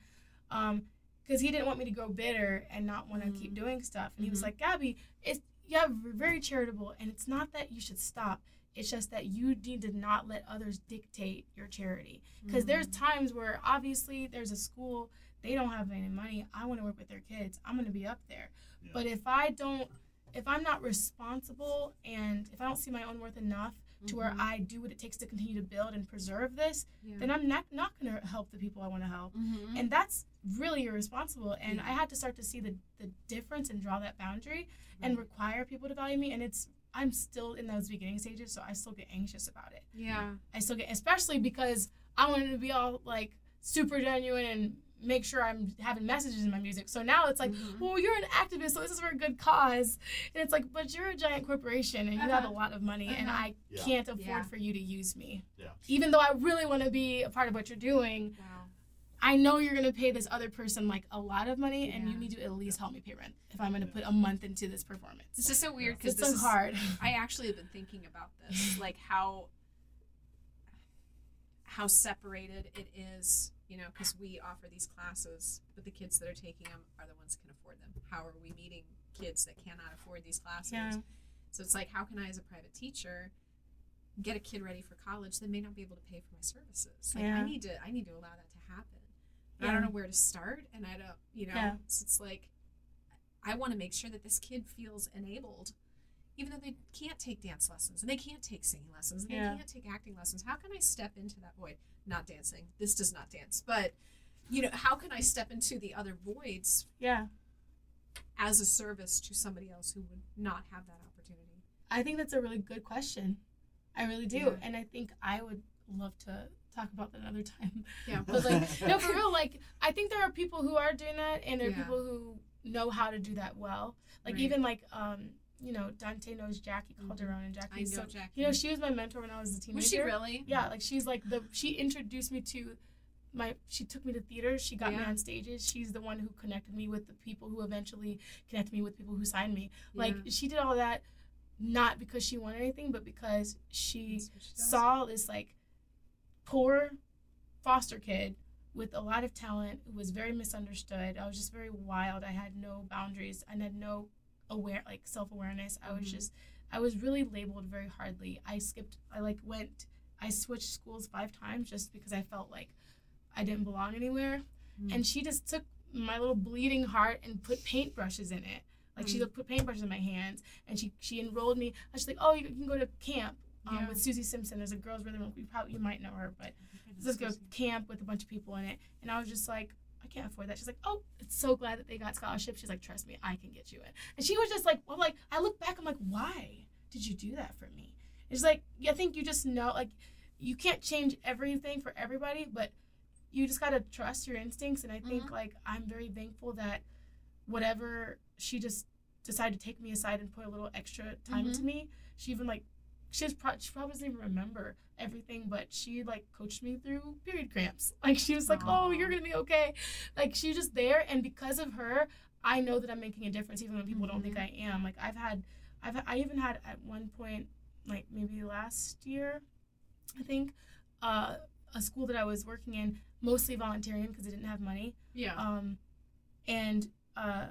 um, because he didn't want me to grow bitter and not want to keep doing stuff. And he was Mhm. like, Gabby, it's yeah, we're very charitable, and it's not that you should stop. It's just that you need to not let others dictate your charity. Because there's times where obviously there's a school, they don't have any money. I want to work with their kids. I'm going to be up there. Yeah. But if I don't, if I'm not responsible and if I don't see my own worth enough to where Mhm. I do what it takes to continue to build and preserve this, Yeah. then I'm not, not going to help the people I want to help. Mhm. And that's really irresponsible. And Yeah. I had to start to see the, the difference and draw that boundary and require people to value me. And it's, I'm still in those beginning stages, so I still get anxious about it. yeah. I still get, especially because I wanted to be all like super genuine and make sure I'm having messages in my music. So now it's like, Mhm. well, you're an activist, so this is for a good cause. And it's like, but you're a giant corporation and you have a Uh-huh. lot of money, and Uh-huh. I Yeah. can't afford Yeah. for you to use me. Yeah. Even though I really want to be a part of what you're doing, Wow. I know you're gonna pay this other person like a lot of money, and you need to at least help me pay rent if I'm gonna put a month into this performance. This is so weird It's because so this is hard. I actually have been thinking about this, like how how separated it is, you know, because we offer these classes, but the kids that are taking them are the ones that can afford them. How are we meeting kids that cannot afford these classes? Yeah. So it's like, how can I, as a private teacher, get a kid ready for college that may not be able to pay for my services? Like, I need to, I need to allow that to happen. But I don't know where to start, and I don't, you know, Yeah. so it's like, I want to make sure that this kid feels enabled, even though they can't take dance lessons and they can't take singing lessons and Yeah. they can't take acting lessons. How can I step into that void? Not dancing. This does not dance, but you know, how can I step into the other voids Yeah. as a service to somebody else who would not have that opportunity? I think that's a really good question. I really do. Yeah. And I think I would love to talk about that another time. Yeah. But like no for real, like I think there are people who are doing that and there are Yeah. people who know how to do that well. Like Right. even like um, you know, Dante knows Jackie Calderon and Jackie. I Jackie know so Jackie. you know, she was my mentor when I was a teenager. was she really? Yeah, like she's like the she introduced me to my she took me to theater. She got me on stages. She's the one who connected me with the people who eventually connected me with people who signed me. Like she did all that not because she wanted anything, but because she she saw this like poor foster kid with a lot of talent who was very misunderstood. I was just very wild. I had no boundaries. I had no aware like self awareness. I was Mhm. just I was really labeled very hardly. I skipped I like went I switched schools five times just because I felt like I didn't belong anywhere. Mm. And she just took my little bleeding heart and put paintbrushes in it. Like she Mm. put paintbrushes in my hands and she she enrolled me. I was like, oh, you can go to camp um, Yeah. with Susie Simpson. There's a girls rhythm. You probably you might know her, but let's go camp with a bunch of people in it. And I was just like, I can't afford that. She's like, oh, it's so glad that they got scholarship. She's like, trust me, I can get you in. And she was just like, well, like I look back, I'm like, why did you do that for me? It's like I think you just know, like, you can't change everything for everybody, but you just gotta trust your instincts. And I think like I'm very thankful that whatever she just decided to take me aside and put a little extra time Mhm. into me. She even like she was pro- she probably doesn't even remember everything, but she like coached me through period cramps. Like she was like, "Oh, you're gonna be okay." Like she was just there, and because of her, I know that I'm making a difference, even when people don't think I am. Like I've had, I've I even had at one point, like maybe last year, I think, uh, a school that I was working in, mostly volunteering because they didn't have money. Yeah. Um, and uh,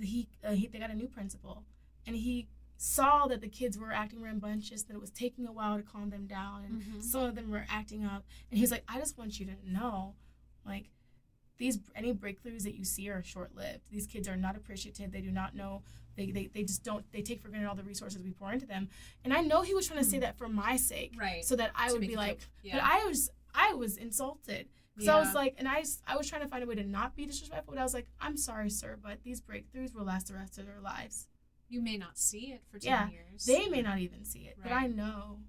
he, uh, he they got a new principal, and he saw that the kids were acting rambunctious, that it was taking a while to calm them down, and Mhm. some of them were acting up. And he was like, "I just want you to know, like." These any breakthroughs that you see are short lived. These kids are not appreciative. They do not know. They, they, they just don't. They take for granted all the resources we pour into them. And I know he was trying to say that for my sake, Right. so that I To would be like, feel- but. I was I was insulted. So I was like, and I, I was trying to find a way to not be disrespectful, but I was like, I'm sorry, sir, but these breakthroughs will last the rest of their lives. You may not see it for ten Yeah. years. They may not even see it, right. but I know,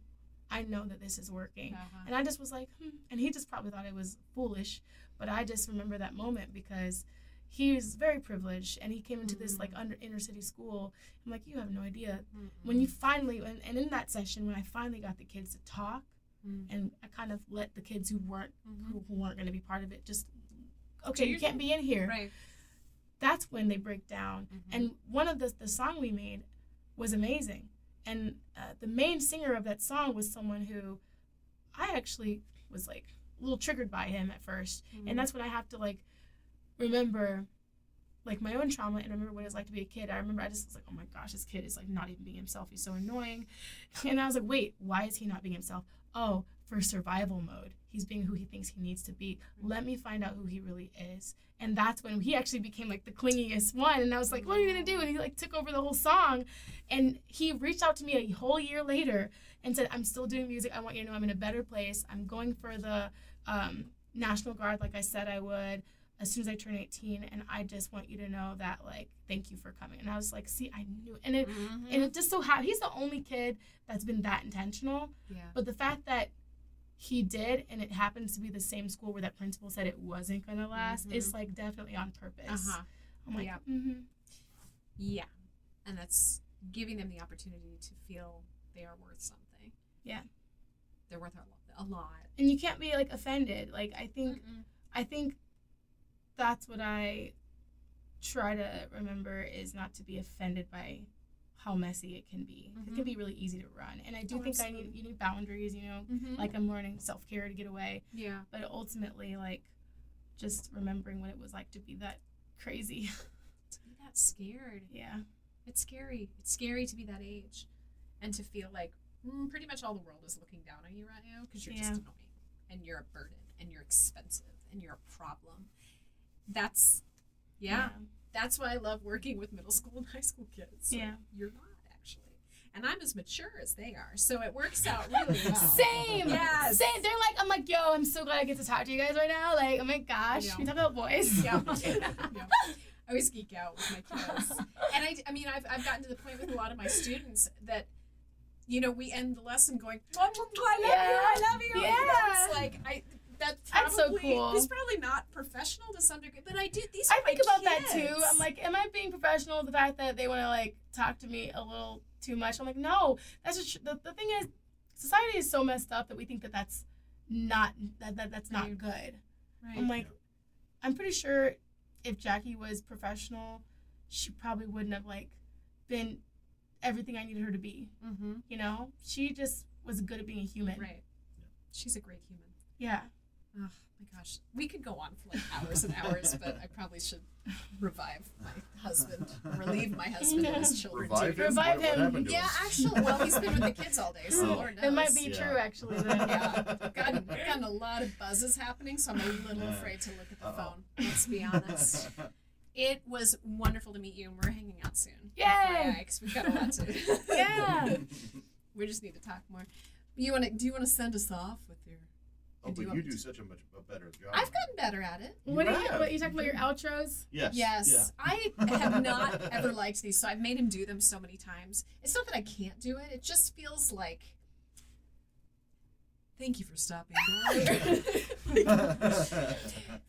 I know that this is working. Uh-huh. And I just was like, hmm. And he just probably thought it was foolish, but I just remember that moment because he was very privileged and he came into this like Mm. under inner city school. I'm like, you have no idea. Mm-mm. When you finally, and, and in that session, when I finally got the kids to talk, Mm. and I kind of let the kids who weren't who, who weren't going to be part of it just okay Do you can't be in here Right. That's when they break down Mhm. and one of the the song we made was amazing and uh, the main singer of that song was someone who i actually was like a little triggered by him at 1st Mhm. and that's when i have to like remember like my own trauma and remember what it's like to be a kid. I remember I just was like, oh my gosh, this kid is like not even being himself. He's so annoying. And I was like, wait, why is he not being himself? Oh, for survival mode. He's being who he thinks he needs to be. Let me find out who he really is. And that's when he actually became like the clingiest one. And I was like, what are you gonna do? And he like took over the whole song. And he reached out to me a whole year later and said, I'm still doing music. I want you to know I'm in a better place. I'm going for the um, National Guard like I said I would as soon as I turn 18 and I just want you to know that like thank you for coming and I was like see I knew and it Mhm. and it just so happened he's the only kid that's been that intentional yeah. but the fact that he did, and it happens to be the same school where that principal said it wasn't gonna last, Mhm. it's like definitely on purpose. Uh-huh. I'm like, Yeah. mhm. Yeah. And that's giving them the opportunity to feel they are worth something. Yeah. They're worth a a lot. and you can't be like offended. Like I think Mm-mm. I think that's what I try to remember is not to be offended by how messy it can be. It Mhm. can be really easy to run, and I do Oh, think I need you need boundaries. You know, Mhm. like I'm learning self care to get away, yeah. but ultimately, like just remembering what it was like to be that crazy. To be that scared. yeah, It's scary. It's scary to be that age and to feel like mm, pretty much all the world is looking down on you right now because you're Yeah. just annoying and you're a burden and you're expensive and you're a problem. That's, yeah, that's why I love working with middle school and high school kids. Like, Yeah. You're not actually. And I'm as mature as they are. So it works out really well. Same. Yes. Same. They're like, I'm like, yo, I'm so glad I get to talk to you guys right now. Like, oh my gosh, Yeah. we talk about boys. Yeah. yeah. I always geek out with my kids. And I, I mean, I've, I've gotten to the point with a lot of my students that, you know, we end the lesson going, "Mwah, mwah, mwah, I love you, I love you. You know, Yeah. it's like, I, that's That's so probably, cool. it's probably not professional to some degree, but I do, these I think about that too. I'm like, am I being professional? The fact that they want to like talk to me a little too much. I'm like, no. That's just the, the thing is, society is so messed up that we think that that's not that, that that's not Right. good. right. I'm like, I'm pretty sure if Jackie was professional, she probably wouldn't have like been everything I needed her to be. mm-hmm. You know, she just was good at being a human. right. She's a great human. Yeah. Oh my gosh, we could go on for like hours and hours, but I probably should revive my husband, relieve my husband and his children Revive too. him? Revive What- what him. happened to Yeah, him? actually, well, he's been with the kids all day, so Oh. Lord knows. It might be Yeah. true actually. Then. Yeah, gotten, gotten a lot of buzzes happening, so I'm a little Yeah. afraid to look at the Uh-oh. phone. Let's be honest. It was wonderful to meet you, and we're hanging out soon. Yay! Because we've got a lot to. Yeah. we just need to talk more. You want to? Do you want to send us off with your? Oh, but want you do to- such a much a better job. I've gotten better at it. What do you? have. What you talking about your mm-hmm. outros? Yes. Yes, I have not ever liked these, so I've made him do them so many times. It's not that I can't do it; it just feels like. Thank you for stopping by.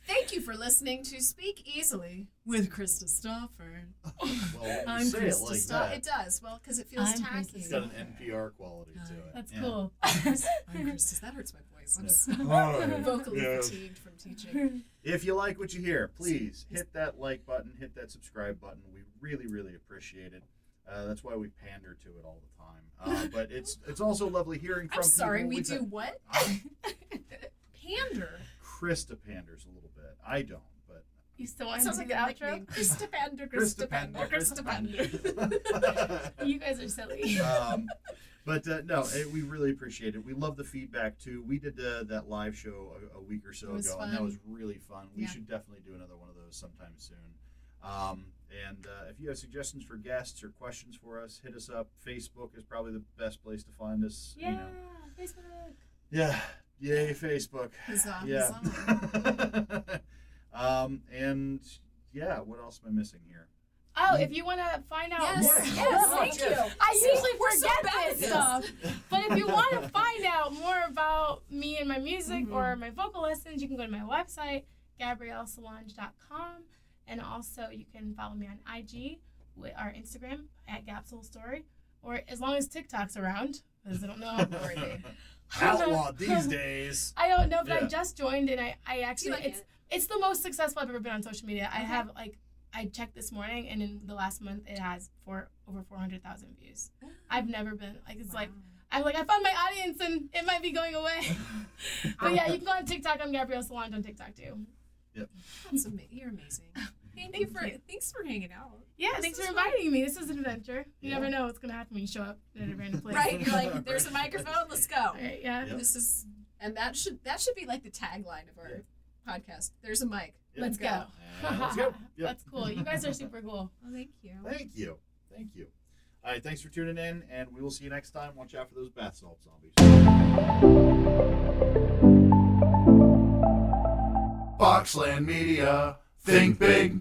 Thank you for listening to Speak Easily with Krista Stafford. well, I'm say it like Stafford. that, It does well because it feels I'm tacky. Krista it's got an NPR quality to it. That's Yeah. cool. I'm Krista. That hurts my voice. I'm Yeah. so Hi. vocally Yeah. fatigued from teaching. If you like what you hear, please hit that like button, hit that subscribe button. We really, really appreciate it. Uh, that's why we pander to it all the time. Uh, but it's it's also lovely hearing from I'm sorry, people. we We've do had- what? Pander. Krista panders a little bit. I don't, but You still want That to do like the outro? nickname. Krista Pander. Krista Pander. Krista Pander. You guys are silly. um, but uh, no, it, we really appreciate it. We love the feedback too. We did uh, that live show a, a week or so It was ago, and that was really fun. We Yeah. should definitely do another one of those sometime soon. Um, and uh, if you have suggestions for guests or questions for us, hit us up. Facebook is probably the best place to find us. you Yeah, know. Facebook. Yeah. Yay, Facebook. Huzzah, Yeah. huzzah. um, and yeah, what else am I missing here? Oh, if you want to find out Yes, more, yes, thank you. I usually we're so forget bad this stuff. But if you want to find out more about me and my music Mhm. or my vocal lessons, you can go to my website, gabriellesolange.com. And also, you can follow me on IG, with our Instagram at Gapsole Story, or as long as TikTok's around, because I don't know. how where they- Outlaw these days. I don't know, but I just joined and I, I actually, like it's it? it's the most successful I've ever been on social media. I have like, I checked this morning and in the last month it has four over 400,000 views. I've never been, like, it's like, I'm like, I found my audience and it might be going away. but yeah, you can go on TikTok. I'm Gabrielle Solange on TikTok too. That's ama- You're amazing. Thank, Thank you for you. thanks for hanging out. Yeah, This thanks is for fun. inviting me. This is an adventure. You Yeah. never know what's going to happen when you show up at a random place. Right? You're like, there's a microphone. Let's go. All right, yeah. Yep. This is, and that should that should be like the tagline of our podcast. There's a mic. Yeah. Let's go. And let's go. Yep. That's cool. You guys are super cool. Oh, thank you. Thank you. Thank you. All right, thanks for tuning in, and we will see you next time. Watch out for those bath salt zombies. Boxland Media. Think big.